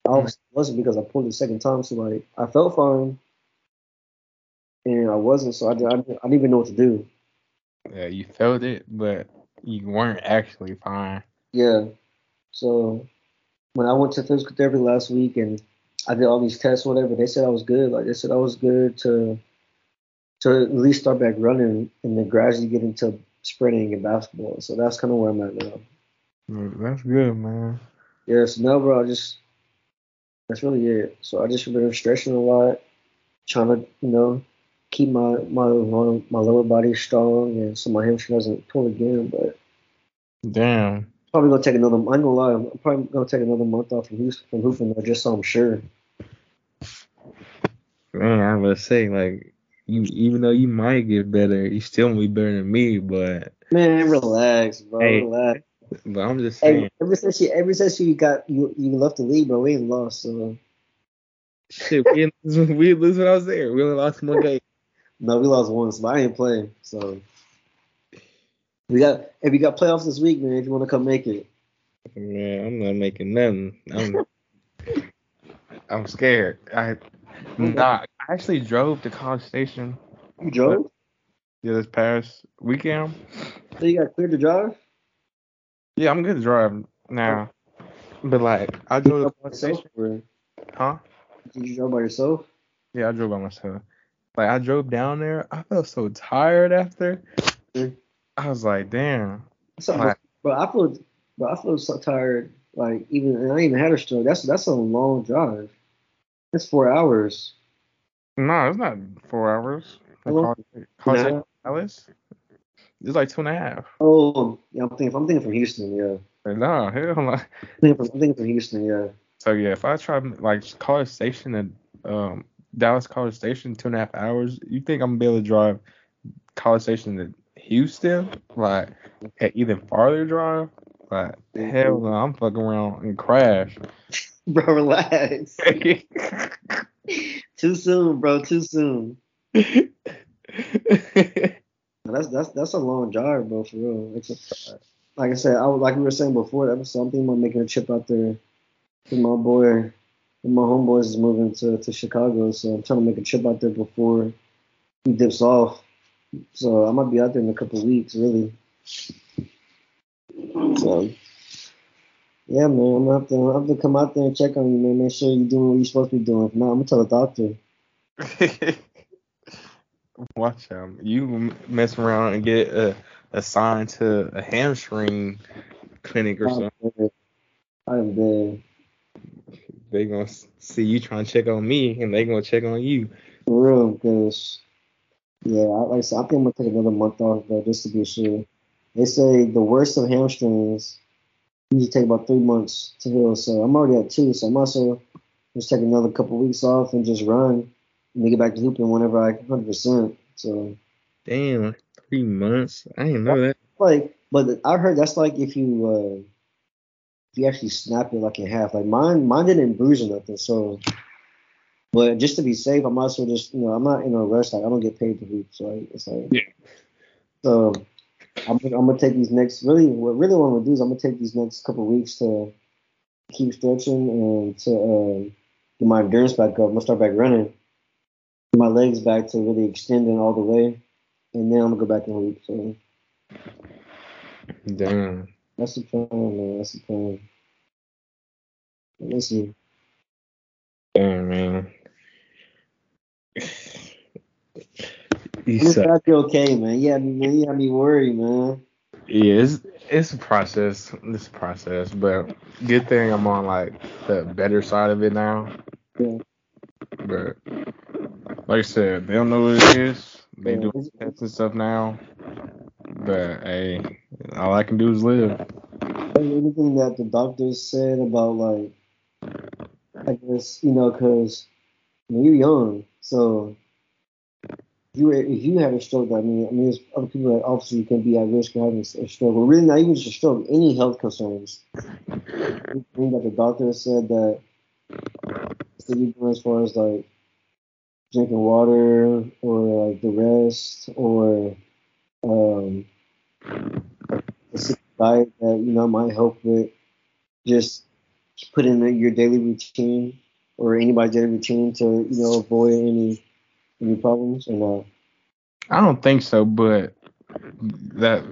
I mm. obviously wasn't because I pulled it the second time. So like I felt fine, and I wasn't. So I, I, I didn't even know what to do. Yeah, you felt it, but you weren't actually fine. Yeah. So when I went to physical therapy last week and I did all these tests, whatever, they said I was good. Like they said I was good to to at least start back running and then gradually get into sprinting and basketball. So that's kind of where I'm at now. That's good, man. Yeah, so now, bro, I just that's really it. So I just been stretching a lot, trying to you know keep my my my, my lower body strong, and so my hamstring doesn't pull again. But Damn. probably gonna take another. I'm gonna lie, I'm probably gonna take another month off from Houston, from hooping, though, just so I'm sure. Man, I'm gonna say like you even though you might get better, you still won't be better than me, but Man, relax, bro. Hey. Relax. but I'm just saying Hey, ever since you ever since you got you you left the league, bro, we ain't lost. So Shit, we didn't we didn't lose when I was there. We only lost one game. No, we lost once, but I ain't playing. So we got if we got playoffs this week, man. If you want to come make it, Man, I'm not making nothing. I'm I'm scared. I nah, I actually drove to College Station you drove. yeah, this past weekend. So you got cleared to drive. Yeah, I'm good to drive now. Oh. But like I drove to College Station. Or Huh? Did you drive by yourself? Yeah, I drove by myself. Like I drove down there. I felt so tired after. I was like, damn. Right. but I feel, but I feel so tired. Like even and I even had a stroke. That's that's a long drive. That's four hours. No, it's not four hours. How long? College, College Nah. Station, Dallas? It's like two and a half. Oh, yeah. I'm thinking. I'm thinking from Houston. Yeah. No, hell no. I'm thinking from, I'm thinking from Houston. Yeah. So yeah, if I try like College Station and um Dallas College Station two and a half hours, you think I'm gonna be able to drive College Station to Houston? Like at even farther drive? Like hell no, I'm fucking around and crash. Bro, relax. Too soon, bro. Too soon. That's that's that's a long drive, bro. For real. A, like I said, I was- like we were saying before the episode, I'm thinking about making a trip out there. with my boy, my homeboys is moving to, to Chicago, so I'm trying to make a trip out there before he dips off. So I might be out there in a couple weeks, really. So yeah, man, I'm gonna have to, I'm gonna have to come out there and check on you, man. Make sure you're doing what you're supposed to be doing. If not, I'm gonna tell the doctor. Watch him. You mess around and get uh, assigned to a hamstring clinic or something. I am dead. They gonna see you trying to check on me, and they gonna check on you. For real, because yeah, I, like I said, I think I'm gonna take another month off, bro, just to be sure. They say the worst of hamstrings usually take about three months to heal, so I'm already at two, so I might as well just take another couple weeks off and just run and get back to hooping whenever I 100. percent So Damn, three months. I didn't know that. like, but I heard that's like if you uh, if you actually snap it like in half. Like mine, mine didn't bruise or nothing, so. But just to be safe, I'm also just, you know, I'm not in a rush. Like I don't get paid to hoop, so like, it's like. Yeah. So, I'm, I'm gonna take these next. Really, what really what I'm gonna do is I'm gonna take these next couple weeks to keep stretching and to uh, get my endurance back up. I'm gonna start back running. Get my legs back to really extending all the way, and then I'm gonna go back and hoop. So Damn. that's the plan, man. That's the plan. Let's see. Damn, man. You I'm suck. okay, man. Yeah, man. You had me worried, man. Yeah, it's it's a process. It's a process, but good thing I'm on like the better side of it now. Yeah. But like I said, they don't know what it is. They Yeah, do tests and stuff now. But hey, all I can do is live. Anything that the doctors said about like, I guess you know, cause you're young, so you if you had a stroke, I mean, I mean, there's other people that obviously can be at risk of having a stroke, or really not even just a stroke, any health concerns. Anything that the doctor said that as far as like drinking water or like the rest or um a diet that you know might help with just put in your daily routine or anybody's daily routine to you know avoid any any problems or no? I don't think so, but that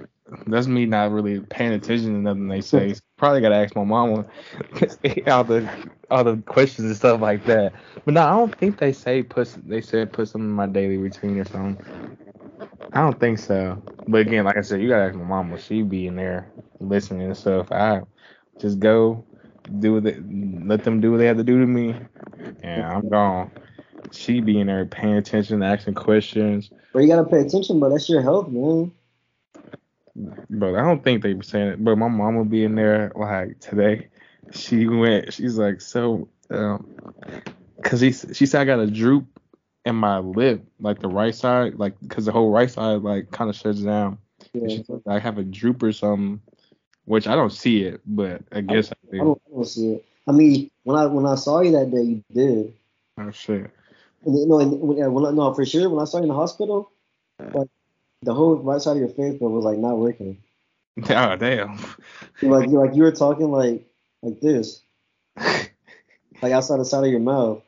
that's me not really paying attention to nothing they say. Probably gotta ask my mama all the all the questions and stuff like that. But no, I don't think they say put they said put some in my daily routine or something. I don't think so. But again, like I said, you gotta ask my mama. She be in there listening and stuff. I just go do what they, let them do what they have to do to me, and I'm gone. She be in there paying attention, asking questions. But you gotta pay attention, but that's your health, man. But I don't think they were saying it. But my mom will be in there like today. She went. She's like, so, um, cause he she said I got a droop in my lip, like the right side, like cause the whole right side like kind of shuts down. Yeah. She said I have a droop or something, which I don't see it, but I guess I I do. don't, I don't see it. I mean, when I when I saw you that day, you did. Oh shit. And, no, and, when, yeah, when I, no, for sure. When I started in the hospital, like the whole right side of your face, bro, was like not working. Oh damn. Like you like you were talking like like this, like outside the side of your mouth.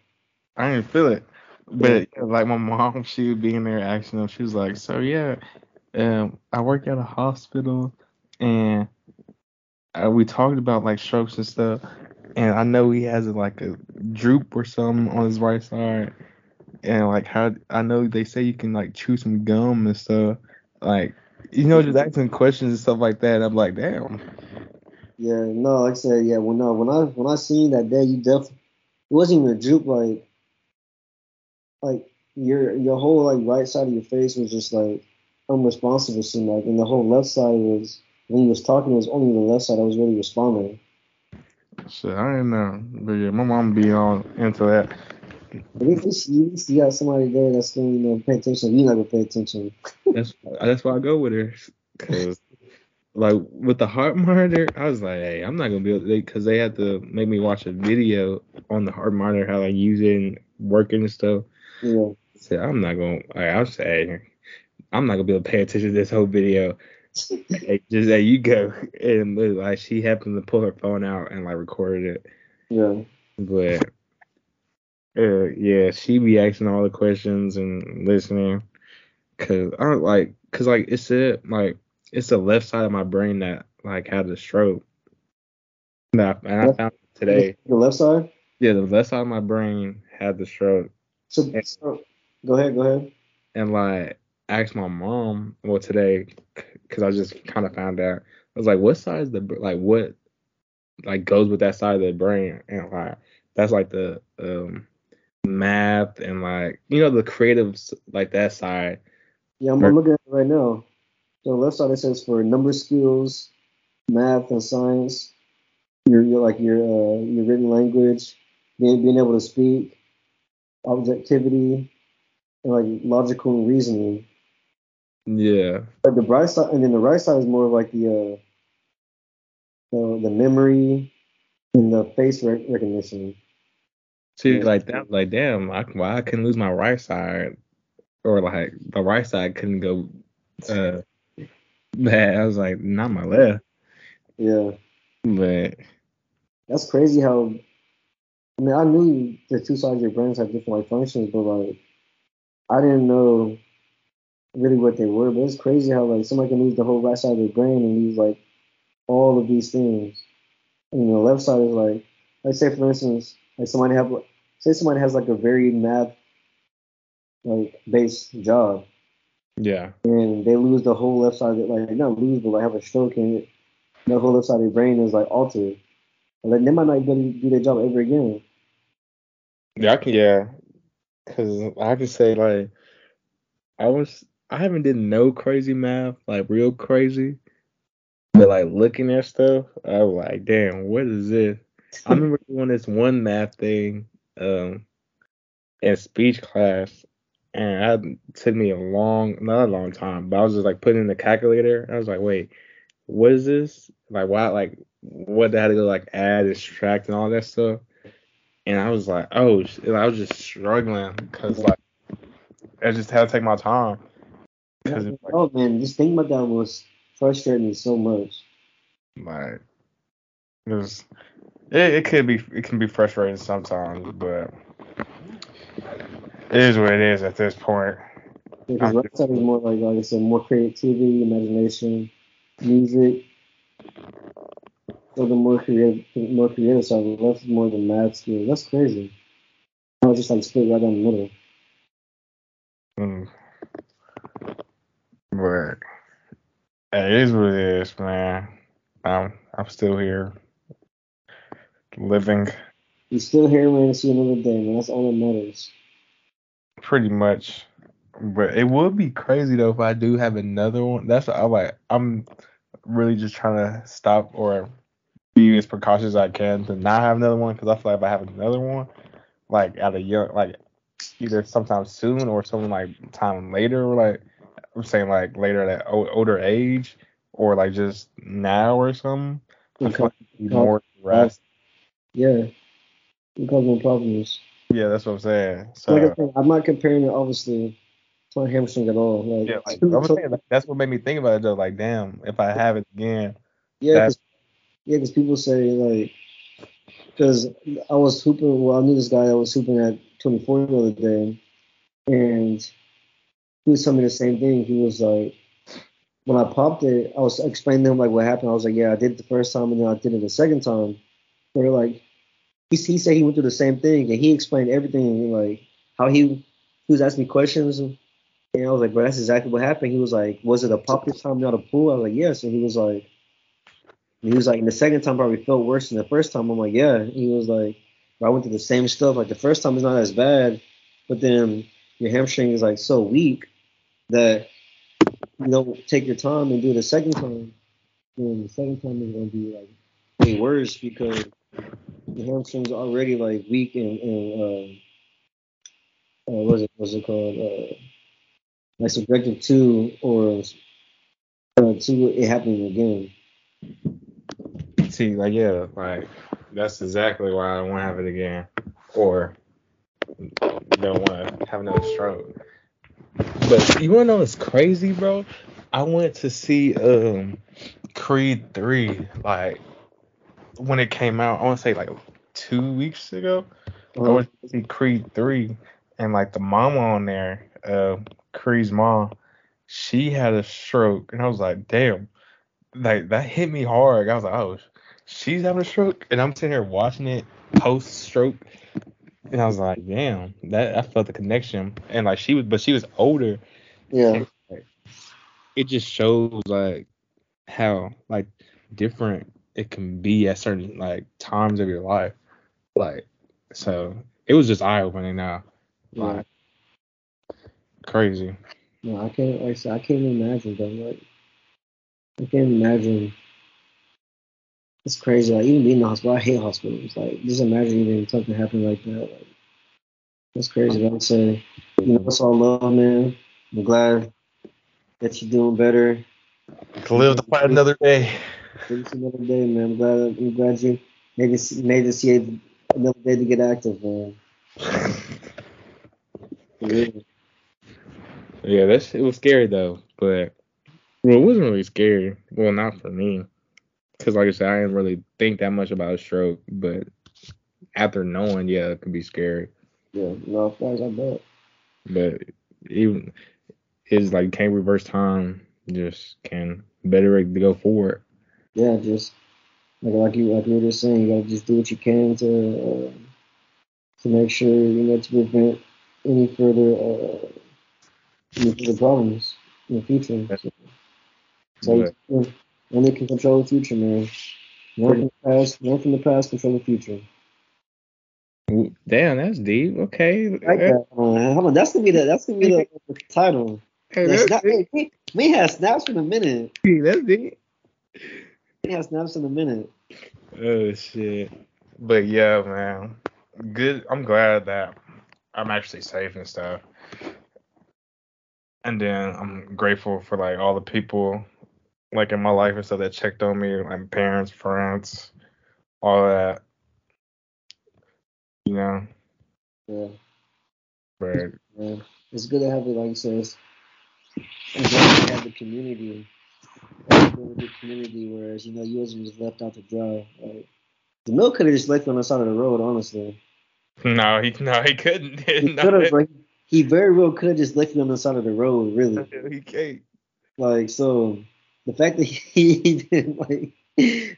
I didn't feel it. But like my mom, she would be in there asking them. She was like, "So yeah, um, I work at a hospital, and uh, we talked about like strokes and stuff. And I know he has like a droop or something on his right side, and like how I know they say you can like chew some gum and stuff. Like you know, just asking questions and stuff like that. I'm like, damn. Yeah, no, like I said, yeah. When no, when I when I seen that day, you definitely it wasn't even a droop. Like like your your whole like right side of your face was just like unresponsive. It seemed like, and the whole left side was when he was talking, it was only the left side I was really responding. Shit, I didn't know. But yeah, my mom be on into that. But if you see, you got somebody there that's going to you know pay attention. You never pay attention. That's that's why I go with her. Cause like with the heart monitor, I was like, hey, I'm not gonna be able to because they had to make me watch a video on the heart monitor how I use it and working and stuff. Yeah. So I'm not gonna. Like, I was say, I'm not gonna be able to pay attention to this whole video. hey, just there you go. And like she happened to pull her phone out and like recorded it. Yeah. But uh, yeah, she be asking all the questions and listening. Cause I don't like, cause like it said like it's the left side of my brain that like had the stroke. And I, and I found it today. The left side. Yeah, the left side of my brain had the stroke, So, so go ahead. Go ahead. and like asked my mom well today, cause I just kind of found out. I was like, what side is the like what like goes with that side of the brain, and like that's like the um math and like you know the creative like that side. Yeah, I'm, I'm looking at it right now. So the left side it says for number skills, math and science, your, your like your uh, your written language, being being able to speak, objectivity, and like logical reasoning. Yeah, But the bright side, and then the right side is more of like the uh, the, the memory and the face rec- recognition. See like that like damn, I, why I couldn't lose my right side, or like the right side couldn't go uh bad. I was like not my left, Yeah, but that's crazy how. I mean, I knew the two sides of your brains have different like functions, but like, I didn't know really what they were. But it's crazy how like somebody can lose the whole right side of their brain and lose like all of these things. And the left side is like, let's say for instance, like somebody have say someone has like a very math like based job, yeah, and they lose the whole left side of it, like not lose, but like have a stroke and it, the whole left side of their brain is like altered. And like they might not to do their job ever again. yeah, I can yeah, cause I can say like I was I haven't did no crazy math like real crazy, but like looking at stuff, I was like, damn, what is this? I remember doing this one math thing um in speech class, and I, it took me a long, not a long time, but I was just like putting in the calculator. I was like, wait, what is this? Like, why? Like, what they had to go like add and subtract and all that stuff. And I was like, oh, and I was just struggling because like I just had to take my time. Cause like, Oh man, just thinking about that was frustrating me so much. like it was, it, it could be, it can be frustrating sometimes, but it is what it is at this point. Because side is more like, like I said, more creativity, imagination, music. So the more creative, more creative side, the left more than math skills. That's crazy. I was just like split right down the middle. Mm. But it is what it is, man. I'm I'm still here, living You're still here, man, to see another day, man. That's all that matters. pretty much. But it would be crazy though if I do have another one. That's what I like. I'm really just trying to stop or be as precautious as I can to not have another one because I feel like if I have another one, like at a young, like either sometime soon or some like time later, or like I'm saying like later at an older age or like just now or something. I feel like more rest. Yeah. It more problems. Yeah, that's what I'm saying. So Like I said, I'm not comparing it obviously to a hamstring at all. Like, yeah, like, I was saying like, that's what made me think about it though. Like, damn, if I have it again, Yeah, cause, yeah, because people say like, because I was hooping. Well, I knew this guy that was hooping at 24 the other day, and he was telling me the same thing. He was like, when I popped it, I was explaining to him like what happened. I was like, yeah, I did it the first time, and then I did it the second time. But like, he he said he went through the same thing, and he explained everything like how he he was asking me questions. And, and I was like, bro, that's exactly what happened. He was like, was it a pop this time, not a pull? I was like, yes. And he was like, and he was like, and the second time probably felt worse than the first time. I'm like, yeah. He was like, I went through the same stuff. Like the first time is not as bad, but then your hamstring is like so weak that you don't take your time and do it the second time. And the second time is gonna be like way worse because the hamstring's already like weak and, and uh, uh what's it what's it called? Uh like subjective to or uh, to it happening again. see, like, yeah, like that's exactly why I to have it again, or don't want to have another stroke. But you wanna know what's crazy, bro? I went to see um Creed three like when it came out. I want to say like two weeks ago. I Uh, went to see Creed three, and like the mama on there, uh, Creed's mom, she had a stroke, and I was like, damn, like that hit me hard. I was like, oh, she's having a stroke, and I'm sitting here watching it post stroke, and I was like, damn, that I felt the connection, and like she was, but she was older. yeah. It just shows like how like different it can be at certain like times of your life, like so it was just eye opening now. Yeah. Like crazy. No, I can't. Like I I can't even imagine, bro. Like, I can't imagine. It's crazy. Like, even being in the hospital, I hate hospitals. Like, just imagine even something happening like that. Like, that's crazy. But I would say, you know, it's all love, man. I'm glad that you're doing better. To live to fight another day. It's another day, man. I'm glad. I'm glad you made this made this year another day to get active, man. Yeah. Yeah, that's it was scary though, but well, it wasn't really scary. Well, not for me, because like I said, I didn't really think that much about a stroke. But after knowing, yeah, it could be scary. Yeah. No, guys, I bet. But even is like can't reverse time, just can better to go forward. Yeah, just like like you like you were just saying, you gotta just do what you can to uh, to make sure you know to prevent any further uh, any further problems in the future. So, so you only can control the future, man. Learn from the past, learn from the past, control the future. Damn, that's deep. Okay. Like that. Hold on, that's gonna be the that's gonna be the, the title. Hey, Yeah, that's, snap, we, we, had snaps in a minute. that's deep. Had snaps in a minute. Oh shit. But yeah, man. Good. I'm glad that I'm actually safe and stuff. And then I'm grateful for like all the people like in my life and stuff that checked on me, like parents, friends, all that. You know, Yeah. but yeah. It's good to have it, like you said. It's good to have the community. With the community, whereas you know you wasn't just left out to dry. Like Jamel could have just left you on the side of the road, honestly. no, he no he couldn't. He could have, like, he very well could have just left you on the side of the road, really. he can't. Like so, the fact that he didn't like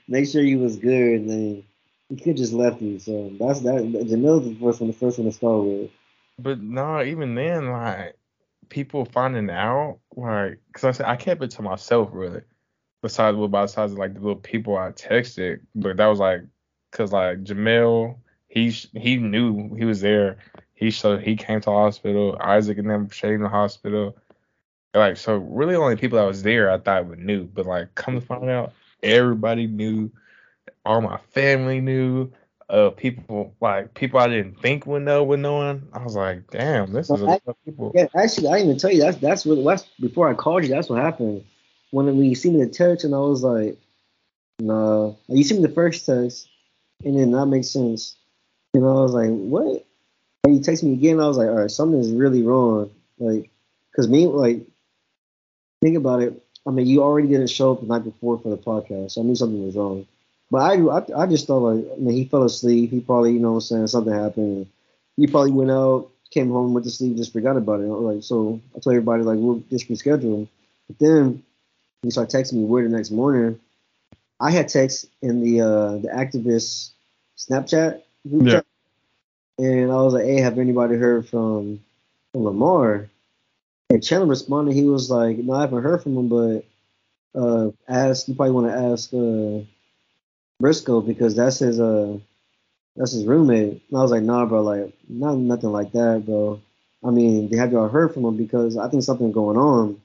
make sure you was good, and then he could just left you. So that's that. Jamel's the first one, the first one to start with. But no, even then, like people finding out, like, cause I said I kept it to myself really. Besides, well, besides like the little people I texted, but that was like, cause like Jamel, he he knew he was there. He so he came to the hospital. Isaac and them stayed in the hospital. Like so, really only people that was there I thought would knew, but like come to find out, everybody knew. All my family knew uh people like people I didn't think would know would knowing. I was like, damn, this is a lot of people. Yeah, actually, I didn't even tell you that's that's what that's before I called you. That's what happened when when you see me the text, and I was like, nah. You see me the first text, and then that makes sense. Know, I was like, what? And he texted me again, I was like, all right, something's really wrong. Like, cause me, like, think about it. I mean, you already didn't show up the night before for the podcast. So I knew something was wrong. But I, I, I just thought like, I mean, he fell asleep. He probably, you know, I'm saying something happened. He probably went out, came home, went to sleep, just forgot about it. Like, so I told everybody like, we'll just reschedule. But then he started texting me weird the next morning. I had text in the uh the activist Snapchat group Yeah. chat, and I was like, "Hey, have anybody heard from, from Lamar?" And Chandler responded. He was like, "No, I haven't heard from him, but uh, ask. You probably want to ask uh Briscoe because that's his uh that's his roommate." And I was like, "Nah, bro. Like, not nothing like that, bro. I mean, have y'all heard from him? Because I think something going on.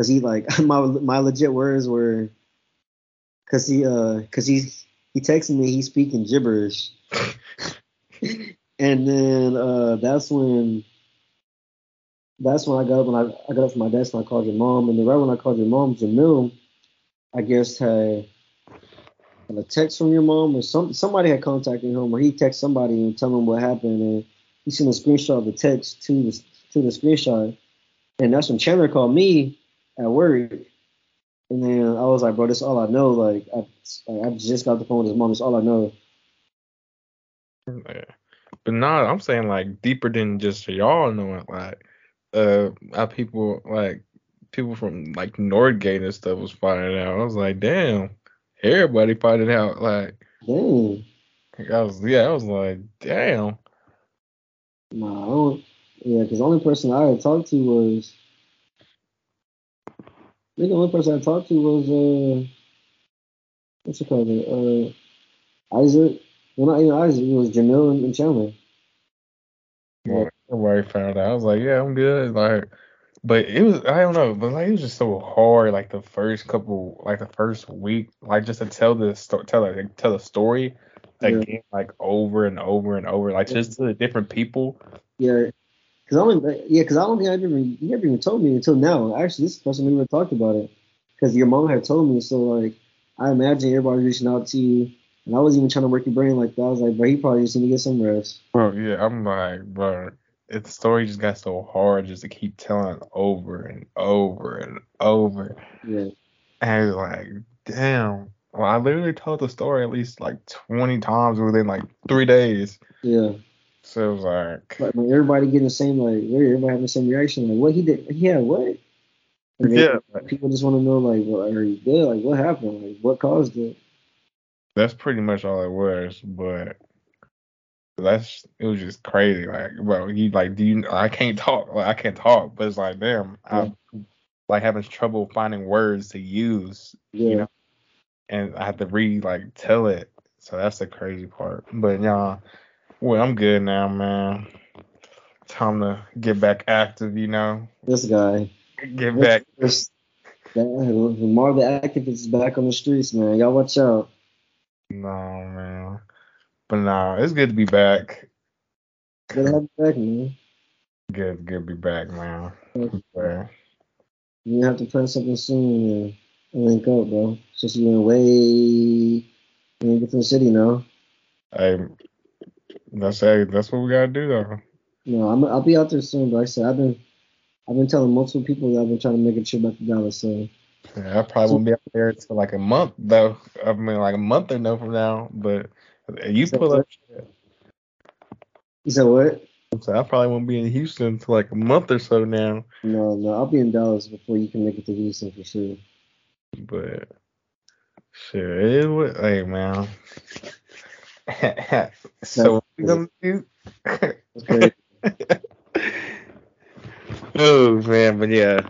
Cause he like my my legit words were, cause he uh cause he he texted me he's speaking gibberish, and then uh that's when that's when I got up when I, I got up from my desk and I called your mom, and then right when I called your mom, Jamel, I guess had, had a text from your mom or some somebody had contacted him or he texted somebody and tell him what happened. And he sent a screenshot of the text to the to the screenshot, and that's when Chandler called me at work. And then I was like, bro, that's all I know. Like, I, like, I just got the phone with his mom. That's all I know. Yeah. But nah, I'm saying like deeper than just y'all knowing. Like, uh, how people like people from like Nordgate and stuff was finding out. I was like, damn, everybody finding out. Like, Dang. I was yeah, I was like, damn. Nah, I don't. Yeah, because the only person I had talked to was. I think the only person I talked to was uh, what's it called? Uh, Isaac. Well, not even Isaac. It was Jamel and, and Chandler. Well, everybody found out. I was like, yeah, I'm good. Like, but it was I don't know, but like it was just so hard. Like the first couple, like the first week, like just to tell the story, tell like, tell a story Yeah. again, like over and over and over, like just to the different people. Yeah, because I don't. Yeah, because I don't think I've ever. You never even told me until now. Actually, this is the first time we ever talked about it. Because your mom had told me. So like, I imagine everybody reaching out to you, and I was even trying to work your brain like that. I was like, bro, he probably just need to get some rest. Bro, yeah, I'm like, bro, it, the story just got so hard just to keep telling over and over and over. Yeah. And it's like, damn. Well, I literally told the story at least like 20 times within like three days. Yeah. So it was like, Like when everybody getting the same like everybody having the same reaction like what he did yeah what and Yeah. people just want to know like well, are you good like what happened like what caused it that's pretty much all it was. But that's it was just crazy. Like, bro, you like, do you? I can't talk. Like, I can't talk. But it's like, damn, I'm like having trouble finding words to use. yeah You know, and I had to re like tell it. So that's the crazy part. But yeah, well, I'm good now, man. Time to get back active. You know, this guy get back. this, that, Lamar the activist is back on the streets man y'all watch out No, man. But nah, it's good to be back. good to have you back man Good, good to be back, man. But, you have to plan something soon and, uh, and link up bro since you're in way in a different city now hey, that's hey, that's what we gotta do though. no I'm, I'll be out there soon but like I said I've been I've been telling multiple people that I've been trying to make a trip back to Dallas so Yeah, I probably won't be out there until like a month though. I mean, like a month or no from now. But you pull up. you said what So I probably won't be in Houston until like a month or so now. No, no, I'll be in Dallas before you can make it to Houston for sure. But shit, it what. Hey man. So what we gonna do? Oh man, but yeah,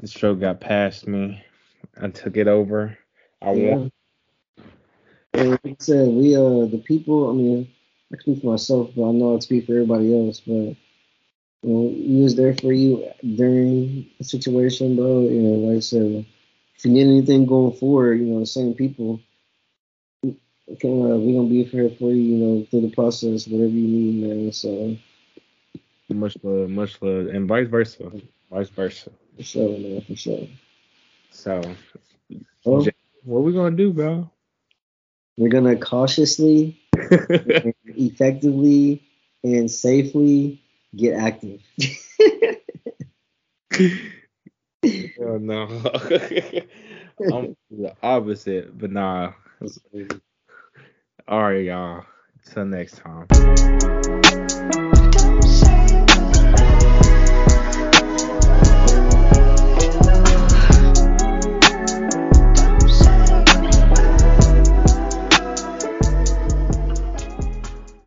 the stroke got past me. I took it over. I yeah. won. And like I said, we uh the people. I mean, I speak for myself, but I know I speak for everybody else. But you know, we was there for you during the situation, bro. You know, like I said, if you need anything going forward, you know, the same people. Okay, uh, we gonna be here for you, you know, through the process, whatever you need, man. So Much love, much love, and vice versa, vice versa. for sure, man, for sure. So, Well, what we gonna do, bro? we're gonna cautiously effectively and safely get active. oh no. I'm the opposite, but nah. All right, y'all. Till next time.